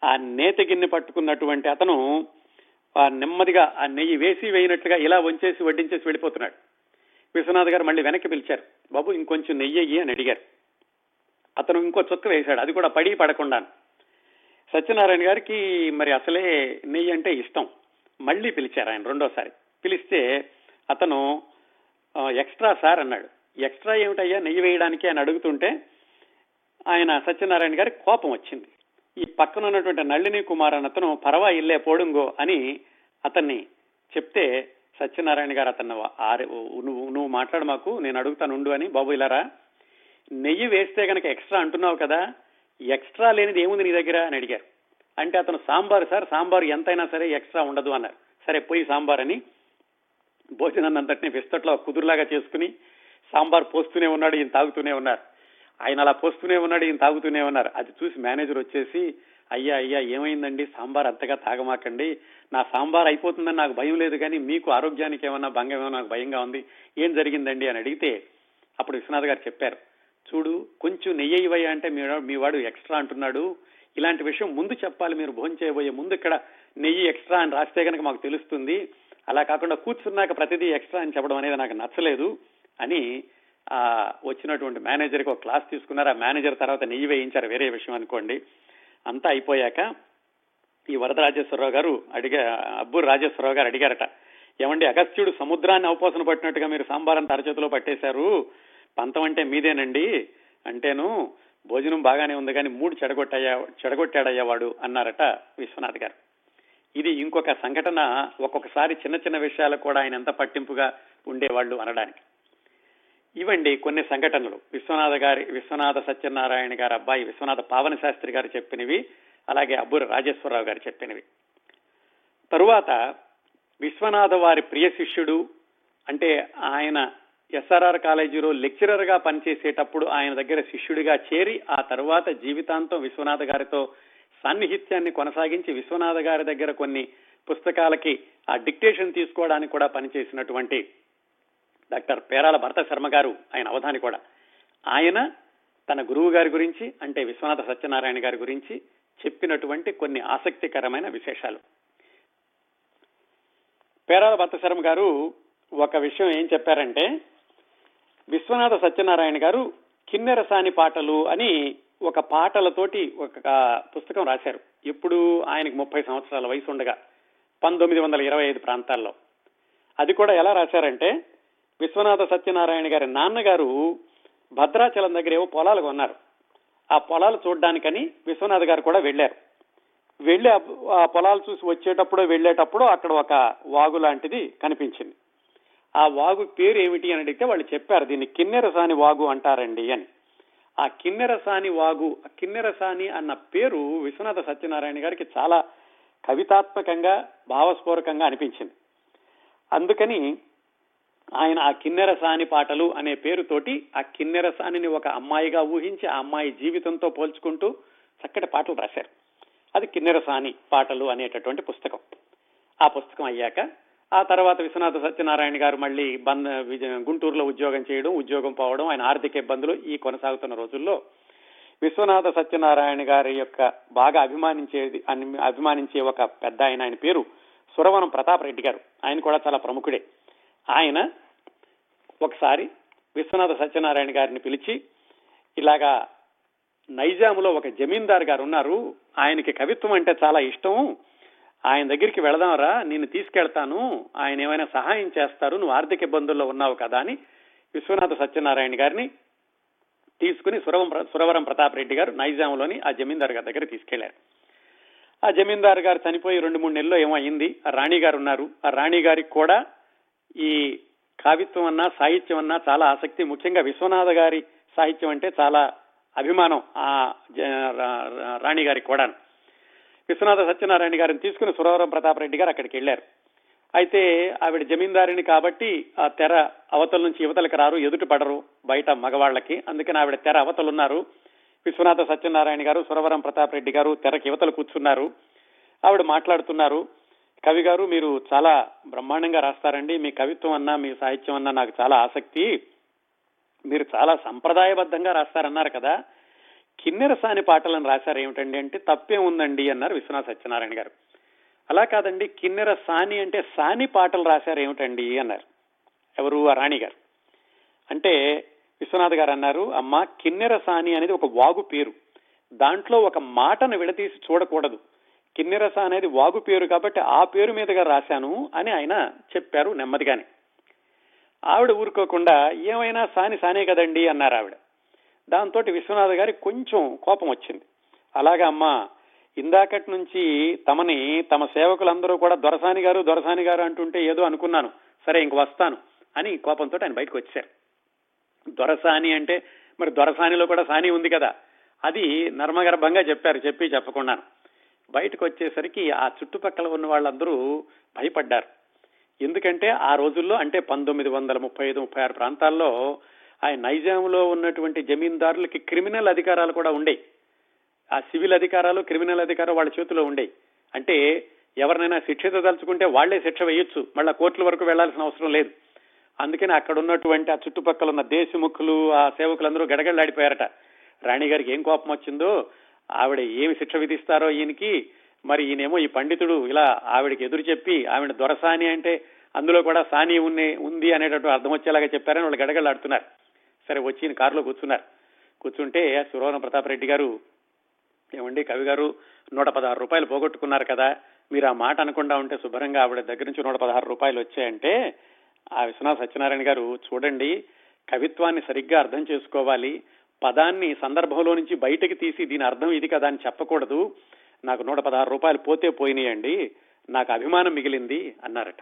A: ఆ నేత గిన్నె పట్టుకున్నటువంటి అతను ఆ నెమ్మదిగా ఆ నెయ్యి వేసి వేయినట్లుగా ఇలా వంచేసి వడ్డించేసి వెళ్ళిపోతున్నాడు. విశ్వనాథ్ గారు మళ్ళీ వెనక్కి పిలిచారు బాబు ఇంకొంచెం నెయ్యి అని అడిగారు. అతను ఇంకో చుక్క వేశాడు అది కూడా పడి పడకుండా సత్యనారాయణ గారికి మరి అసలే నెయ్యి అంటే ఇష్టం. మళ్ళీ పిలిచారు ఆయన రెండోసారి. పిలిస్తే అతను ఎక్స్ట్రా సార్ అన్నాడు. ఎక్స్ట్రా ఏమిటయ్యా నెయ్యి వేయడానికి? అని అడుగుతుంటే ఆయన సత్యనారాయణ గారికి కోపం వచ్చింది. ఈ పక్కన ఉన్నటువంటి నళిని కుమార్ అని అతను పరవా ఇల్లే పోడుంగో అని అతన్ని చెప్తే సత్యనారాయణ గారు అతను నువ్వు నువ్వు మాట్లాడు మాకు నేను అడుగుతాను ఉండు అని బాబు ఇలారా నెయ్యి వేస్తే కనుక ఎక్స్ట్రా అంటున్నావు కదా ఎక్స్ట్రా లేనిది ఏముంది నీ దగ్గర? అని అడిగారు. అంటే అతను సాంబార్ సార్ సాంబార్ ఎంతైనా సరే ఎక్స్ట్రా ఉండదు అన్నారు. సరే పోయి సాంబార్ అని భోజనాన్నంతటిని విస్తట్లో కుదురులాగా చేసుకుని సాంబార్ పోస్తూనే ఉన్నాడు ఈయన తాగుతూనే ఉన్నారు. ఆయన అలా పోస్తూనే ఉన్నాడు ఈయన తాగుతూనే ఉన్నారు. అది చూసి మేనేజర్ వచ్చేసి అయ్యా అయ్యా ఏమైందండి? సాంబార్ అంతగా తాగమాకండి. నా సాంబార్ అయిపోతుందని నాకు భయం లేదు కానీ మీకు ఆరోగ్యానికి ఏమన్నా భంగం ఏమో నాకు భయంగా ఉంది. ఏం జరిగిందండి? అని అడిగితే అప్పుడు విశ్వనాథ్ గారు చెప్పారు చూడు కొంచెం నెయ్యి ఇవ్వయ అంటే మీ వాడు ఎక్స్ట్రా అంటున్నాడు. ఇలాంటి విషయం ముందు చెప్పాలి మీరు భోజనం చేయబోయే ముందు ఇక్కడ నెయ్యి ఎక్స్ట్రా అని రాస్తే కనుక మాకు తెలుస్తుంది. అలా కాకుండా కూర్చున్నాక ప్రతిదీ ఎక్స్ట్రా అని చెప్పడం అనేది నాకు నచ్చలేదు అని ఆ వచ్చినటువంటి మేనేజర్కి ఒక క్లాస్ తీసుకున్నారు. ఆ మేనేజర్ తర్వాత నెయ్యి వేయించారు వేరే విషయం అనుకోండి. అంతా అయిపోయాక ఈ వరదరాజేశ్వరరావు గారు అడిగా అబ్బూరు రాజేశ్వరరావు గారు అడిగారట ఏమండి అగస్త్యుడు సముద్రాన్ని అవపోసన పట్టినట్టుగా మీరు సాంబారం తరచేతిలో పట్టేశారు. పంతం అంటే మీదేనండి? అంటేను భోజనం బాగానే ఉంది కానీ మూడు చెడగొట్టయ్యా చెడగొట్టాడయ్యేవాడు అన్నారట విశ్వనాథ్ గారు. ఇది ఇంకొక సంఘటన ఒక్కొక్కసారి చిన్న చిన్న విషయాలు కూడా ఆయన ఎంత పట్టింపుగా ఉండేవాళ్ళు అనడానికి. ఇవండి కొన్ని సంఘటనలు. విశ్వనాథ గారి విశ్వనాథ సత్యనారాయణ గారి అబ్బాయి విశ్వనాథ పావన శాస్త్రి గారు చెప్పినవి అలాగే అబ్బురు రాజేశ్వరరావు గారు చెప్పినవి. తరువాత విశ్వనాథ వారి ప్రియ శిష్యుడు అంటే ఆయన ఎస్ఆర్ఆర్ కాలేజీలో లెక్చరర్గా పనిచేసేటప్పుడు ఆయన దగ్గర శిష్యుడిగా చేరి ఆ తరువాత జీవితాంతం విశ్వనాథ గారితో సాన్నిహిత్యాన్ని కొనసాగించి విశ్వనాథ గారి దగ్గర కొన్ని పుస్తకాలకి ఆ డిక్టేషన్ తీసుకోవడానికి కూడా పనిచేసినటువంటి డాక్టర్ పేరాల భరత శర్మ గారు ఆయన అవధాని కూడా. ఆయన తన గురువు గారి గురించి అంటే విశ్వనాథ సత్యనారాయణ గారి గురించి చెప్పినటువంటి కొన్ని ఆసక్తికరమైన విశేషాలు. పేరాల భరత శర్మ గారు ఒక విషయం ఏం చెప్పారంటే విశ్వనాథ సత్యనారాయణ గారు కిన్నెరసాని పాటలు అని ఒక పాటలతోటి ఒక పుస్తకం రాశారు. ఇప్పుడు ఆయనకు ముప్పై సంవత్సరాల వయసు ఉండగా పంతొమ్మిది వందల ఇరవై ఐదు ప్రాంతాల్లో. అది కూడా ఎలా రాశారంటే విశ్వనాథ సత్యనారాయణ గారి నాన్నగారు భద్రాచలం దగ్గర ఏవో పొలాలు కొన్నారు. ఆ పొలాలు చూడడానికని విశ్వనాథ్ గారు కూడా వెళ్ళారు. వెళ్ళి ఆ పొలాలు చూసి వచ్చేటప్పుడు వెళ్ళేటప్పుడు అక్కడ ఒక వాగు లాంటిది కనిపించింది. ఆ వాగు పేరు ఏమిటి అని అడిగితే వాళ్ళు చెప్పారు దీన్ని కిన్నెరసాని వాగు అంటారండి అని. ఆ కిన్నెరసాని వాగు కిన్నెరసాని అన్న పేరు విశ్వనాథ సత్యనారాయణ గారికి చాలా కవితాత్మకంగా భావస్ఫూరకంగా అనిపించింది. అందుకని ఆయన ఆ కిన్నెరసాని పాటలు అనే పేరుతోటి ఆ కిన్నెరసానిని ఒక అమ్మాయిగా ఊహించి ఆ అమ్మాయి జీవితంతో పోల్చుకుంటూ చక్కటి పాటలు రాశారు. అది కిన్నెరసాని పాటలు అనేటటువంటి పుస్తకం. ఆ పుస్తకం అయ్యాక ఆ తర్వాత విశ్వనాథ సత్యనారాయణ గారు మళ్ళీ బంద్ గుంటూరులో ఉద్యోగం చేయడం ఉద్యోగం పోవడం ఆయన ఆర్థిక ఇబ్బందులు ఈ కొనసాగుతున్న రోజుల్లో విశ్వనాథ సత్యనారాయణ గారి యొక్క బాగా అభిమానించేది అభిమానించే ఒక పెద్ద ఆయన. ఆయన పేరు సురవనం ప్రతాప్ రెడ్డి గారు. ఆయన కూడా చాలా ప్రముఖుడే. ఆయన ఒకసారి విశ్వనాథ సత్యనారాయణ గారిని పిలిచి ఇలాగా నైజాములో ఒక జమీందారు గారు ఉన్నారు ఆయనకి కవిత్వం అంటే చాలా ఇష్టం ఆయన దగ్గరికి వెళదాంరా నిన్ను తీసుకెళ్తాను ఆయన ఏమైనా సహాయం చేస్తారు నువ్వు ఆర్థిక ఇబ్బందుల్లో ఉన్నావు కదా అని విశ్వనాథ సత్యనారాయణ గారిని తీసుకుని సురవం సురవరం ప్రతాప్ రెడ్డి గారు నైజాంలోని ఆ జమీందార్ గారి దగ్గర తీసుకెళ్ళారు. ఆ జమీందార్ గారు చనిపోయి రెండు మూడు నెలల్లో ఏమో అయింది ఆ రాణి గారు ఉన్నారు. ఆ రాణి గారికి కూడా ఈ కావిత్వం అన్నా సాహిత్యం అన్నా చాలా ఆసక్తి. ముఖ్యంగా విశ్వనాథ గారి సాహిత్యం అంటే చాలా అభిమానం ఆ రాణి గారికి కూడా విశ్వనాథ సత్యనారాయణ గారిని తీసుకుని సురవరం ప్రతాప్ రెడ్డి గారు అక్కడికి వెళ్ళారు అయితే ఆవిడ జమీందారిని కాబట్టి ఆ తెర అవతల నుంచి యువతలకు రారు ఎదుటి పడరు బయట మగవాళ్ళకి. అందుకని ఆవిడ తెర అవతలున్నారు. విశ్వనాథ సత్యనారాయణ గారు సురవరం ప్రతాప్ రెడ్డి గారు తెరకి యువతలు కూర్చున్నారు. ఆవిడ మాట్లాడుతున్నారు కవి గారు మీరు చాలా బ్రహ్మాండంగా రాస్తారండి. మీ కవిత్వం అన్నా మీ సాహిత్యం అన్నా నాకు చాలా ఆసక్తి. మీరు చాలా సంప్రదాయబద్ధంగా రాస్తారన్నారు కదా. కిన్నెరసాని పాటలను రాశారు ఏమిటండి అంటే తప్పే ఉందండి అన్నారు విశ్వనాథ సత్యనారాయణ గారు. అలా కాదండి కిన్నెర సాని అంటే సాని పాటలు రాశారు ఏమిటండి అన్నారు ఎవరు? ఆ రాణి గారు. అంటే విశ్వనాథ్ గారు అన్నారు అమ్మ కిన్నెర సాని అనేది ఒక వాగు పేరు. దాంట్లో ఒక మాటను విడతీసి చూడకూడదు. కిన్నెరస అనేది వాగు పేరు కాబట్టి ఆ పేరు మీదుగా రాశాను అని ఆయన చెప్పారు నెమ్మదిగానే. ఆవిడ ఊరుకోకుండా ఏమైనా సాని సానే కదండి అన్నారు ఆవిడ. దాంతో విశ్వనాథ్ గారి కొంచెం కోపం వచ్చింది. అలాగా అమ్మా ఇందాకటి నుంచి తమని తమ సేవకులందరూ కూడా దొరసాని గారు దొరసాని గారు అంటుంటే ఏదో అనుకున్నాను. సరే ఇంక వస్తాను అని కోపంతో ఆయన బయటకు వచ్చారు. దొరసాని అంటే మరి దొరసానిలో కూడా సాని ఉంది కదా. అది నర్మగర్భంగా చెప్పారు చెప్పి చెప్పకుండాను. బయటకు వచ్చేసరికి ఆ చుట్టుపక్కల ఉన్న వాళ్ళందరూ భయపడ్డారు. ఎందుకంటే ఆ రోజుల్లో అంటే పంతొమ్మిది వందల ముప్పై ఐదు ముప్పై ఆరు ప్రాంతాల్లో ఆ నైజాంలో ఉన్నటువంటి జమీందారులకి క్రిమినల్ అధికారాలు కూడా ఉండేవి ఆ సివిల్ అధికారాలు క్రిమినల్ అధికారం వాళ్ళ చేతిలో ఉండేవి అంటే ఎవరినైనా శిక్షించదలుచుకుంటే వాళ్ళే శిక్ష వేయొచ్చు. మళ్ళా కోర్టుల వరకు వెళ్ళాల్సిన అవసరం లేదు. అందుకని అక్కడ ఉన్నటువంటి ఆ చుట్టుపక్కల ఉన్న దేశముఖులు ఆ సేవకులందరూ గడగడలాడిపోయారట. రాణి గారికి ఏం కోపం వచ్చిందో ఆవిడ ఏమి శిక్ష విధిస్తారో ఈయనకి మరి ఈయనేమో ఈ పండితుడు ఇలా ఆవిడకి ఎదురు చెప్పి ఆవిడ దొరసాని అంటే అందులో కూడా సాని ఉంది ఉంది అనేటట్టు అర్థం వచ్చేలాగా చెప్పారని వాళ్ళు గడగడలాడుతున్నారు. సరే వచ్చి కారులో కూర్చున్నారు. కూర్చుంటే సురవరం ప్రతాప్ రెడ్డి గారు ఏమండి కవి గారు నూట పదహారు రూపాయలు పోగొట్టుకున్నారు కదా మీరు ఆ మాట అనకుండా ఉంటే శుభ్రంగా ఆవిడ దగ్గర నుంచి నూట పదహారు రూపాయలు వచ్చాయంటే ఆ విశ్వనాథ్ సత్యనారాయణ గారు చూడండి కవిత్వాన్ని సరిగ్గా అర్థం చేసుకోవాలి. పదాన్ని సందర్భంలో నుంచి బయటకు తీసి దీని అర్థం ఇది కదా అని చెప్పకూడదు. నాకు నూట పదహారు రూపాయలు పోతే పోయినాయండి. నాకు అభిమానం మిగిలింది అన్నారట.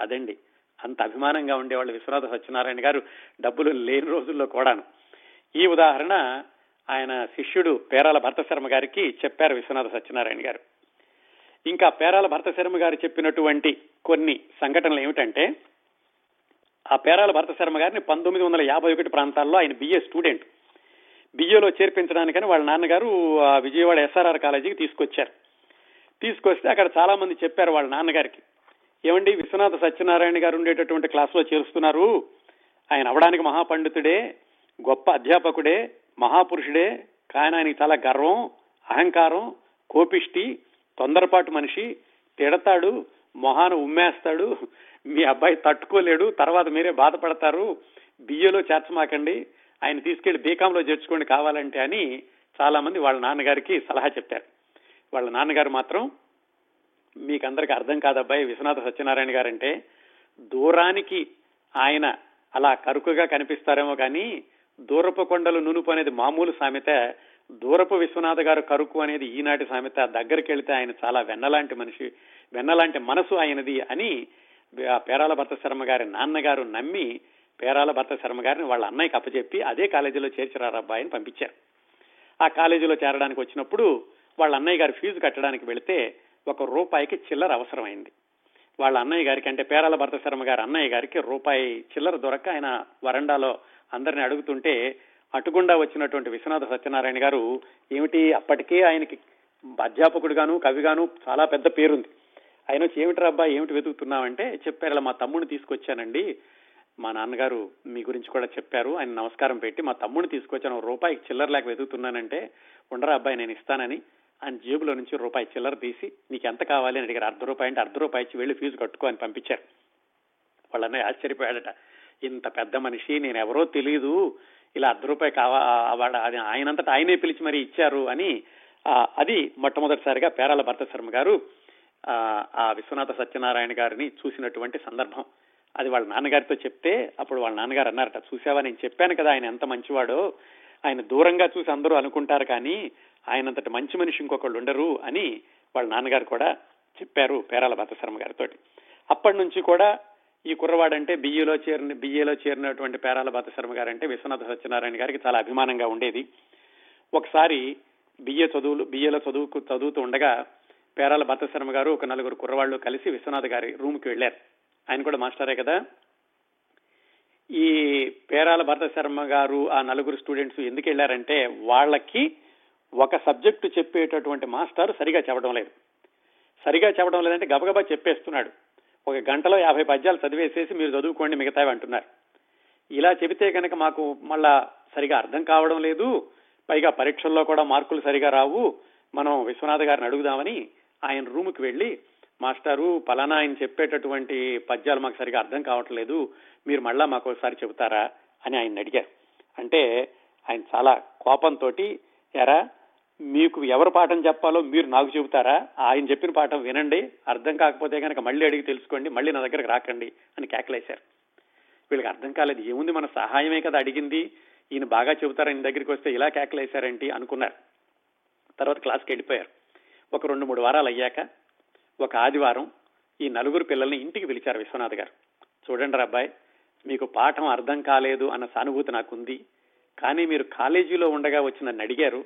A: అదండి. అంత అభిమానంగా ఉండేవాళ్ళు విశ్వనాథ సత్యనారాయణ గారు డబ్బులు లేని రోజుల్లో కూడాను. ఈ ఉదాహరణ ఆయన శిష్యుడు పేరాల భరతశర్మ గారికి చెప్పారు విశ్వనాథ సత్యనారాయణ గారు. ఇంకా పేరాల భరతశర్మ గారు చెప్పినటువంటి కొన్ని సంఘటనలు ఏమిటంటే ఆ పేరాల భరతశర్మ గారిని పంతొమ్మిది వందల యాభై ఒకటి ప్రాంతాల్లో ఆయన బిఏ స్టూడెంట్ బిఏలో చేర్పించడానికని వాళ్ళ నాన్నగారు విజయవాడ ఎస్ఆర్ఆర్ కాలేజీకి తీసుకొచ్చారు. తీసుకొస్తే అక్కడ చాలా మంది చెప్పారు వాళ్ళ నాన్నగారికి. ఏమండి విశ్వనాథ సత్యనారాయణ గారు ఉండేటటువంటి క్లాసులో చేరుస్తున్నారు. ఆయన అవడానికి మహాపండితుడే గొప్ప అధ్యాపకుడే మహాపురుషుడే కానీ ఆయనకి చాలా గర్వం అహంకారం కోపిష్టి తొందరపాటు మనిషి తిడతాడు మొహాన ఉమ్మేస్తాడు మీ అబ్బాయి తట్టుకోలేడు తర్వాత మీరే బాధపడతారు బిఏలో చేర్చమాకండి ఆయన తీసుకెళ్ళి బీకాంలో చేర్చుకోండి కావాలంటే అని చాలా మంది వాళ్ళ నాన్నగారికి సలహా చెప్పారు. వాళ్ళ నాన్నగారు మాత్రం మీకందరికి అర్థం కాదబ్బాయి విశ్వనాథ సత్యనారాయణ గారంటే దూరానికి ఆయన అలా కరుకుగా కనిపిస్తారేమో కానీ దూరపు కొండలు నునుపు అనేది మామూలు సామెత దూరపు విశ్వనాథ గారు కరుకు అనేది ఈనాటి సామెత దగ్గరికి వెళితే ఆయన చాలా వెన్నలాంటి మనిషి వెన్నలాంటి మనసు ఆయనది అని పేరాల భర్త శర్మ గారి నాన్నగారు నమ్మి పేరాల భర్త శర్మ గారిని వాళ్ళ అన్నయ్యకి అప్పచెప్పి అదే కాలేజీలో చేర్చిరారు అని పంపించారు. ఆ కాలేజీలో చేరడానికి వచ్చినప్పుడు వాళ్ళ అన్నయ్య గారి ఫీజు కట్టడానికి వెళితే ఒక రూపాయికి చిల్లర అవసరమైంది. వాళ్ళ అన్నయ్య గారికి అంటే పేరాల భర్త శర్మ గారి అన్నయ్య గారికి రూపాయి చిల్లర దొరక ఆయన వరండాలో అందరిని అడుగుతుంటే అటుగుండా వచ్చినటువంటి విశ్వనాథ సత్యనారాయణ గారు ఏమిటి అప్పటికే ఆయనకి అధ్యాపకుడుగాను కవిగాను చాలా పెద్ద పేరుంది. ఆయన వచ్చి ఏమిటి రబ్బా ఏమిటి వెతుకుతున్నామంటే చెప్పారు ఇలా మా తమ్ముడిని తీసుకొచ్చానండి. మా నాన్నగారు మీ గురించి కూడా చెప్పారు. ఆయన నమస్కారం పెట్టి మా తమ్ముడిని తీసుకొచ్చాను రూపాయికి చిల్లర లేక వెతుకుతున్నానంటే ఉండరా అబ్బాయి నేను ఇస్తానని ఆయన జేబులో నుంచి రూపాయి చిల్లర తీసి నీకు ఎంత కావాలి? అని అడిగారు. అర్ధ రూపాయి అంటే అర్ధ రూపాయి ఇచ్చి వెళ్ళి ఫీజు కట్టుకో అని పంపించారు. వాళ్ళనే ఆశ్చర్యపోయాడట. ఇంత పెద్ద మనిషి నేను ఎవరో తెలియదు ఇలా అర్ధ రూపాయి కావా అది ఆయనంతటా ఆయనే పిలిచి మరి ఇచ్చారు అని అది మొట్టమొదటిసారిగా పేరాల భర్త శర్మ గారు ఆ విశ్వనాథ సత్యనారాయణ గారిని చూసినటువంటి సందర్భం. అది వాళ్ళ నాన్నగారితో చెప్తే అప్పుడు వాళ్ళ నాన్నగారు అన్నారట చూసావా నేను చెప్పాను కదా ఆయన ఎంత మంచివాడో. ఆయన దూరంగా చూసి అందరూ అనుకుంటారు కానీ ఆయనంతటి మంచి మనిషి ఇంకొకళ్ళు ఉండరు అని వాళ్ళ నాన్నగారు కూడా చెప్పారు పేరాల భర్తశర్మ గారితో అప్పటి నుంచి కూడా ఈ కుర్రవాడంటే బిఏలో చేరిన బిఏలో చేరినటువంటి పేరాల భర్తశర్మ గారు అంటే విశ్వనాథ సత్యనారాయణ గారికి చాలా అభిమానంగా ఉండేది. ఒకసారి బిఏ చదువులు బిఏలో చదువుకు చదువుతూ ఉండగా పేరాల భర్తశర్మ గారు ఒక నలుగురు కుర్రవాళ్ళు కలిసి విశ్వనాథ్ గారి రూమ్కి వెళ్ళారు ఆయన కూడా మాస్టరే కదా. ఈ పేరాల భరత శర్మ గారు ఆ నలుగురు స్టూడెంట్స్ ఎందుకు వెళ్ళారంటే వాళ్ళకి ఒక సబ్జెక్టు చెప్పేటటువంటి మాస్టర్ సరిగా చెప్పడం లేదు. సరిగా చెప్పడం లేదంటే గబగబా చెప్పేస్తున్నాడు. ఒక గంటలో యాభై పద్యాలు చదివేసేసి మీరు చదువుకోండి మిగతావి అంటున్నారు. ఇలా చెబితే కనుక మాకు మళ్ళా సరిగా అర్థం కావడం లేదు. పైగా పరీక్షల్లో కూడా మార్కులు సరిగా రావు. మనం విశ్వనాథ్ గారిని అడుగుదామని ఆయన రూముకి వెళ్ళి మాస్టారు పలానా ఆయన చెప్పేటటువంటి పద్యాలు మాకు సరిగా అర్థం కావట్లేదు. మీరు మళ్ళా మాకు ఒకసారి చెబుతారా? అని ఆయన అడిగారు. అంటే ఆయన చాలా కోపంతో ఎరా మీకు ఎవరు పాఠం చెప్పాలో మీరు నాకు చెబుతారా? ఆయన చెప్పిన పాఠం వినండి. అర్థం కాకపోతే కనుక మళ్ళీ అడిగి తెలుసుకోండి. మళ్ళీ నా దగ్గరకు రాకండి అని కేకలేశారు. వీళ్ళకి అర్థం కాలేదు. ఏముంది మన సహాయమే కదా అడిగింది. ఈయన బాగా చెబుతారని దగ్గరికి వస్తే ఇలా కేకలేశారేంటి అనుకున్నారు. తర్వాత క్లాస్కి వెళ్ళిపోయారు. ఒక రెండు మూడు వారాలు అయ్యాక ఒక ఆదివారం ఈ నలుగురు పిల్లల్ని ఇంటికి పిలిచారు విశ్వనాథ్ గారు. చూడండి అబ్బాయి మీకు పాఠం అర్థం కాలేదు అన్న సానుభూతి నాకుంది. కానీ మీరు కాలేజీలో ఉండగా వచ్చి నన్ను అడిగారు.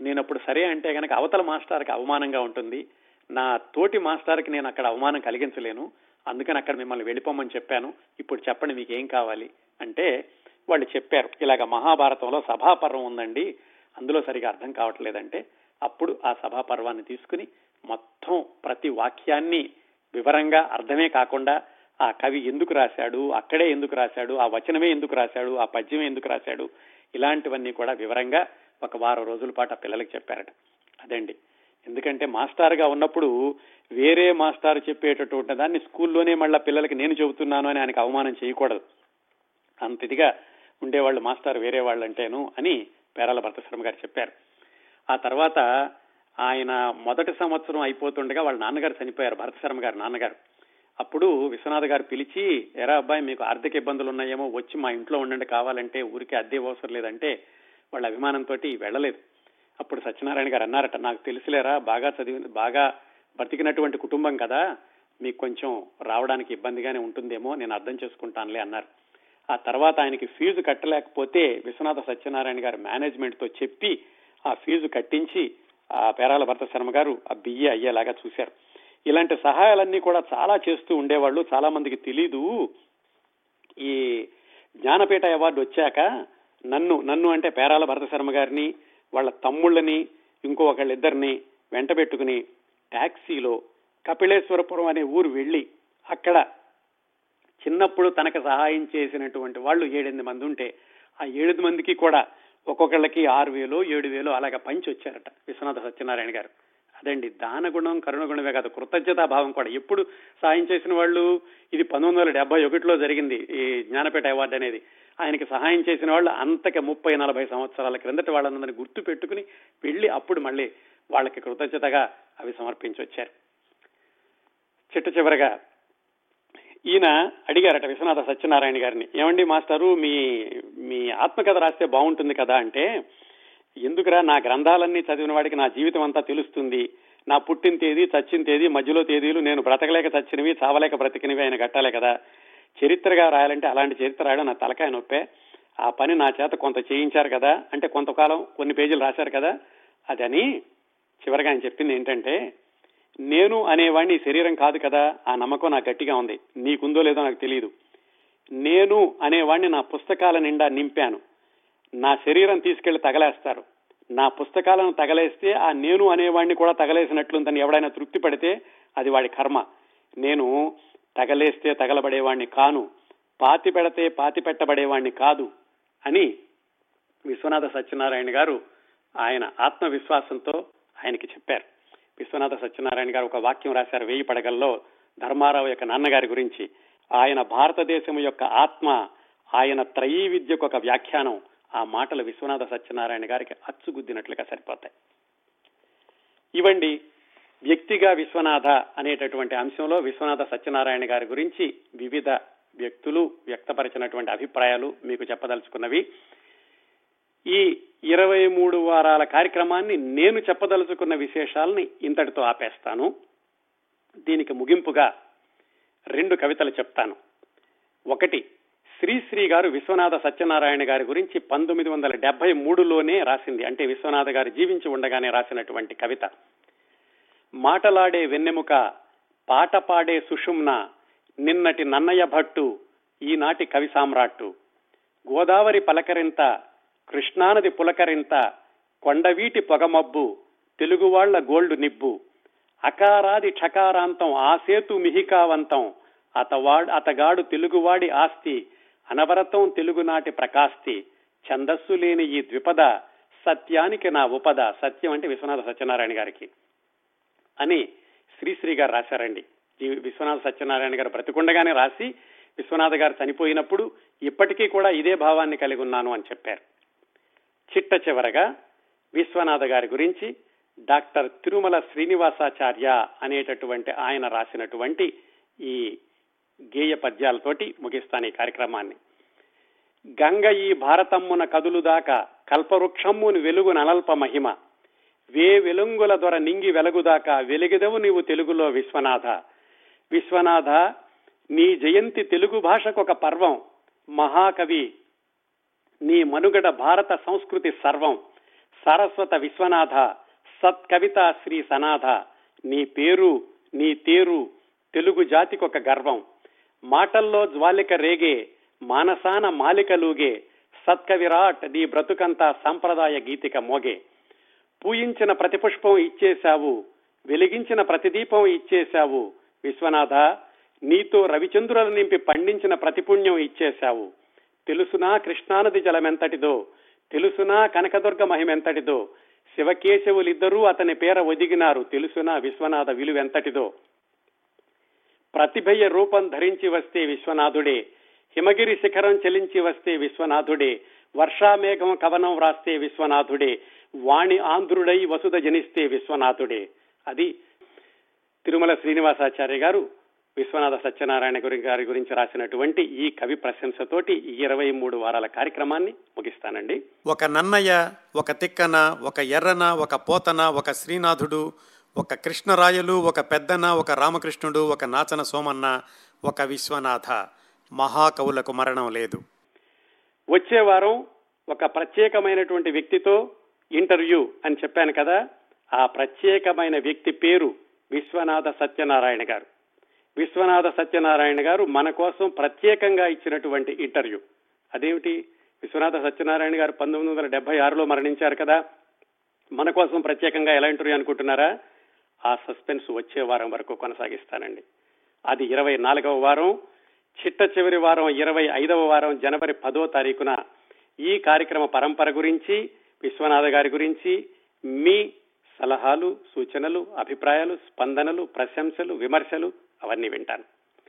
A: నేను అప్పుడు సరే అంటే కనుక అవతల మాస్టర్కి అవమానంగా ఉంటుంది. నా తోటి మాస్టర్కి నేను అక్కడ అవమానం కలిగించలేను. అందుకని అక్కడ మిమ్మల్ని వెళ్ళిపోమని చెప్పాను. ఇప్పుడు చెప్పండి మీకు ఏం కావాలి? అంటే వాళ్ళు చెప్పారు ఇలాగ మహాభారతంలో సభాపర్వం ఉందండి. అందులో సరిగా అర్థం కావట్లేదంటే అప్పుడు ఆ సభాపర్వాన్ని తీసుకుని మొత్తం ప్రతి వాక్యాన్ని వివరంగా అర్థమే కాకుండా ఆ కవి ఎందుకు రాశాడు అక్కడే ఎందుకు రాశాడు ఆ వచనమే ఎందుకు రాశాడు ఆ పద్యమే ఎందుకు రాశాడు ఇలాంటివన్నీ కూడా వివరంగా ఒక వారం రోజుల పాటు ఆ పిల్లలకి చెప్పారట. అదండి. ఎందుకంటే మాస్టార్గా ఉన్నప్పుడు వేరే మాస్టార్ చెప్పేటటువంటి దాన్ని స్కూల్లోనే మళ్ళా పిల్లలకి నేను చెబుతున్నాను అని ఆయనకు అవమానం చేయకూడదు. అంత ఇదిగా ఉండేవాళ్ళు మాస్టర్ వేరే వాళ్ళు అంటేను అని పేరాల భర్తశ్రమ గారు చెప్పారు. ఆ తర్వాత ఆయన మొదటి సంవత్సరం అయిపోతుండగా వాళ్ళ నాన్నగారు చనిపోయారు భరతశర్మ గారు నాన్నగారు. అప్పుడు విశ్వనాథ్ గారు పిలిచి ఎరా అబ్బాయి మీకు ఆర్థిక ఇబ్బందులు ఉన్నాయేమో వచ్చి మా ఇంట్లో ఉండండి కావాలంటే ఊరికి అద్దె అవసరం లేదంటే వాళ్ళ అభిమానంతో వెళ్ళలేదు. అప్పుడు సత్యనారాయణ గారు అన్నారట నాకు తెలిసిలేరా బాగా చదివి బాగా బ్రతికినటువంటి కుటుంబం కదా మీకు కొంచెం రావడానికి ఇబ్బందిగానే ఉంటుందేమో నేను అర్థం చేసుకుంటానులే అన్నారు. ఆ తర్వాత ఆయనకి ఫీజు కట్టలేకపోతే విశ్వనాథ సత్యనారాయణ గారు మేనేజ్మెంట్తో చెప్పి ఆ ఫీజు కట్టించి ఆ పేరాల భర్త శర్మ గారు ఆ బియ్యే అయ్యేలాగా చూశారు. ఇలాంటి సహాయాలన్నీ కూడా చాలా చేస్తూ ఉండేవాళ్ళు చాలా మందికి తెలీదు. ఈ జ్ఞానపీఠ అవార్డు వచ్చాక నన్ను నన్ను అంటే పేరాల భరతశర్మ గారిని వాళ్ళ తమ్ముళ్ళని ఇంకో ఒకళ్ళిద్దరిని వెంట పెట్టుకుని ట్యాక్సీలో కపిలేశ్వరపురం అనే ఊరు వెళ్ళి అక్కడ చిన్నప్పుడు తనకు సహాయం చేసినటువంటి వాళ్ళు ఏడెనిమిది మంది ఉంటే ఆ ఏడు మందికి కూడా ఒక్కొక్కళ్ళకి ఆరు వేలు ఏడు వేలు అలాగా పంచి వచ్చారట విశ్వనాథ సత్యనారాయణ గారు. అదండి దానగుణం కరుణగుణమే కాదు కృతజ్ఞతా భావం కూడా. ఎప్పుడు సాయం చేసిన వాళ్ళు ఇది పంతొమ్మిది వందల డెబ్బై ఒకటిలో జరిగింది ఈ జ్ఞానపేట అవార్డు అనేది. ఆయనకి సహాయం చేసిన వాళ్ళు అంతకి ముప్పై నలభై సంవత్సరాల క్రిందట వాళ్ళందరినీ గుర్తు పెట్టుకుని వెళ్ళి అప్పుడు మళ్ళీ వాళ్ళకి కృతజ్ఞతగా అవి సమర్పించి వచ్చారు. చిట్ట చివరగా ఈయన అడిగారట విశ్వనాథ సత్యనారాయణ గారిని ఏమండి మాస్టరు మీ మీ ఆత్మకథ రాస్తే బాగుంటుంది కదా అంటే ఎందుకురా నా గ్రంథాలన్నీ చదివిన వాడికి నా జీవితం అంతా తెలుస్తుంది? నా పుట్టిన తేదీ చచ్చిన తేదీ మధ్యలో తేదీలు నేను బ్రతకలేక చచ్చినవి చావలేక బ్రతికినవి ఆయన కట్టాలే కదా. చరిత్రగా రాయాలంటే అలాంటి చరిత్ర రాయడం నా తలకాయ నొప్పే. ఆ పని నా చేత కొంత చేయించారు కదా. అంటే కొంతకాలం కొన్ని పేజీలు రాశారు కదా. అదని చివరిగా ఆయన చెప్పింది ఏంటంటే నేను అనేవాడిని శరీరం కాదు కదా. ఆ నమ్మకం నాకు గట్టిగా ఉంది. నీకుందో లేదో నాకు తెలియదు నేను అనేవాడిని నా పుస్తకాల నిండా నింపాను. నా శరీరం తీసుకెళ్ళి తగలేస్తారు. నా పుస్తకాలను తగలేస్తే ఆ నేను అనేవాడిని కూడా తగలేసినట్లుందని ఎవడైనా తృప్తి పడితే అది వాడి కర్మ. నేను తగలేస్తే తగలబడేవాణ్ణి కాను పాతి పెడితే పాతి పెట్టబడేవాణ్ణి కాదు అని విశ్వనాథ సత్యనారాయణ గారు ఆయన ఆత్మవిశ్వాసంతో ఆయనకి చెప్పారు. విశ్వనాథ సత్యనారాయణ గారు ఒక వాక్యం రాశారు వేయి పడగల్లో ధర్మారావు యొక్క నాన్నగారి గురించి. ఆయన భారతదేశం యొక్క ఆత్మ ఆయన త్రయీ విద్యకు ఒక వ్యాఖ్యానం. ఆ మాటలు విశ్వనాథ సత్యనారాయణ గారికి అచ్చుగుద్దినట్లుగా సరిపోతాయి. ఇవండి వ్యక్తిగా విశ్వనాథ అనేటటువంటి అంశంలో విశ్వనాథ సత్యనారాయణ గారి గురించి వివిధ వ్యక్తులు వ్యక్తపరిచినటువంటి అభిప్రాయాలు మీకు చెప్పదలుచుకున్నవి. ఈ ఇరవై మూడు వారాల కార్యక్రమాన్ని నేను చెప్పదలుచుకున్న విశేషాలని ఇంతటితో ఆపేస్తాను. దీనికి ముగింపుగా రెండు కవితలు చెప్తాను. ఒకటి శ్రీశ్రీ గారు విశ్వనాథ సత్యనారాయణ గారి గురించి పంతొమ్మిది వందల డెబ్బై మూడులోనే రాసింది. అంటే విశ్వనాథ గారు జీవించి ఉండగానే రాసినటువంటి కవిత. మాటలాడే వెన్నెముక పాట పాడే సుషుమ్న నిన్నటి నన్నయ్య భట్టు ఈనాటి కవి సామ్రాట్టు. గోదావరి పలకరింత కృష్ణానది పులకరింత కొండవీటి పొగమబ్బు తెలుగువాళ్ళ గోల్డ్ నిబ్బు. అకారాది ఠకారాంతం సేతు మిహికావంతం అతవాడ్ అతగాడు తెలుగువాడి ఆస్తి అనవరతం తెలుగునాటి ప్రకాస్తి ఛందస్సు లేని ఈ ద్విపద సత్యానికి నా ఉపద సత్యం అంటే విశ్వనాథ సత్యనారాయణ గారికి అని శ్రీశ్రీ గారు రాశారండి. ఈ విశ్వనాథ సత్యనారాయణ గారు బ్రతికుండగానే రాసి విశ్వనాథ గారు చనిపోయినప్పుడు ఇప్పటికీ కూడా ఇదే భావాన్ని కలిగి ఉన్నాను అని చెప్పారు. చిట్ట చివరగా విశ్వనాథ గారి గురించి డాక్టర్ తిరుమల శ్రీనివాసాచార్య అనేటటువంటి ఆయన రాసినటువంటి ఈ గేయ పద్యాలతోటి ముగిస్తాను ఈ కార్యక్రమాన్ని. గంగ ఈ భారతమ్మున కదులుదాకా కల్పవృక్షమ్మును వెలుగు నలల్ప మహిమ. వే వెలుంగుల దొర నింగి వెలుగుదాకా వెలిగిదవు నీవు తెలుగులో విశ్వనాథ. విశ్వనాథ నీ జయంతి తెలుగు భాషకు ఒక పర్వం. మహాకవి నీ మనుగడ భారత సంస్కృతి సర్వం. సరస్వత విశ్వనాథ సత్కవిత శ్రీ సనాథ. నీ పేరు నీ తేరు తెలుగు జాతికొక గర్వం. మాటల్లో జ్వాలిక రేగే మానసాన మాలికలూగే సత్కవిరాట్ నీ బ్రతుకంతా సంప్రదాయ గీతిక మోగే. పూయించిన ప్రతిపుష్పం ఇచ్చేశావు వెలిగించిన ప్రతిదీపం ఇచ్చేశావు విశ్వనాథ నీతో రవిచంద్రులను నింపి పండించిన ప్రతిపుణ్యం ఇచ్చేశావు. తెలుసునా కృష్ణానది జలమెంతటిదో తెలుసునా కనకదుర్గ మహిమెంతటిదో శివకేశవులిద్దరూ అతని పేర ఒదిగినారు తెలుసునా విశ్వనాథ విలువెంతటిదో. ప్రతిభయ రూపం ధరించి వస్తే విశ్వనాథుడే హిమగిరి శిఖరం చెలించి వస్తే విశ్వనాథుడే వర్షామేఘం కవనం వ్రాస్తే విశ్వనాథుడే వాణి ఆంధ్రుడై వసుధ జనిస్తే విశ్వనాథుడే. అది తిరుమల శ్రీనివాసాచార్య గారు విశ్వనాథ సత్యనారాయణ గురి గారి గురించి రాసినటువంటి ఈ కవి ప్రశంసతోటి ఈ ఇరవై మూడు వారాల కార్యక్రమాన్ని ముగిస్తానండి.
B: ఒక నన్నయ్య ఒక తిక్కన ఒక ఎర్రన ఒక పోతన ఒక శ్రీనాథుడు ఒక కృష్ణరాయలు ఒక పెద్దన ఒక రామకృష్ణుడు ఒక నాచన సోమన్న ఒక విశ్వనాథ. మహాకవులకు మరణం లేదు.
A: వచ్చే వారం ఒక ప్రత్యేకమైనటువంటి వ్యక్తితో ఇంటర్వ్యూ అని చెప్పాను కదా ఆ ప్రత్యేకమైన వ్యక్తి పేరు విశ్వనాథ సత్యనారాయణ గారు. విశ్వనాథ సత్యనారాయణ గారు మన కోసం ప్రత్యేకంగా ఇచ్చినటువంటి ఇంటర్వ్యూ. అదేమిటి? విశ్వనాథ సత్యనారాయణ గారు పంతొమ్మిది వందల డెబ్బై ఆరులో మరణించారు కదా. మన కోసం ప్రత్యేకంగా ఎలా ఇంటర్వ్యూ అనుకుంటున్నారా? ఆ సస్పెన్స్ వచ్చే వారం వరకు కొనసాగిస్తానండి. అది ఇరవై నాలుగవ వారం చిట్ట చివరి వారం ఇరవై ఐదవ వారం జనవరి పదో తారీఖున ఈ కార్యక్రమ పరంపర గురించి విశ్వనాథ గారి గురించి మీ సలహాలు సూచనలు అభిప్రాయాలు స్పందనలు ప్రశంసలు విమర్శలు అవన్నీ వింటాను.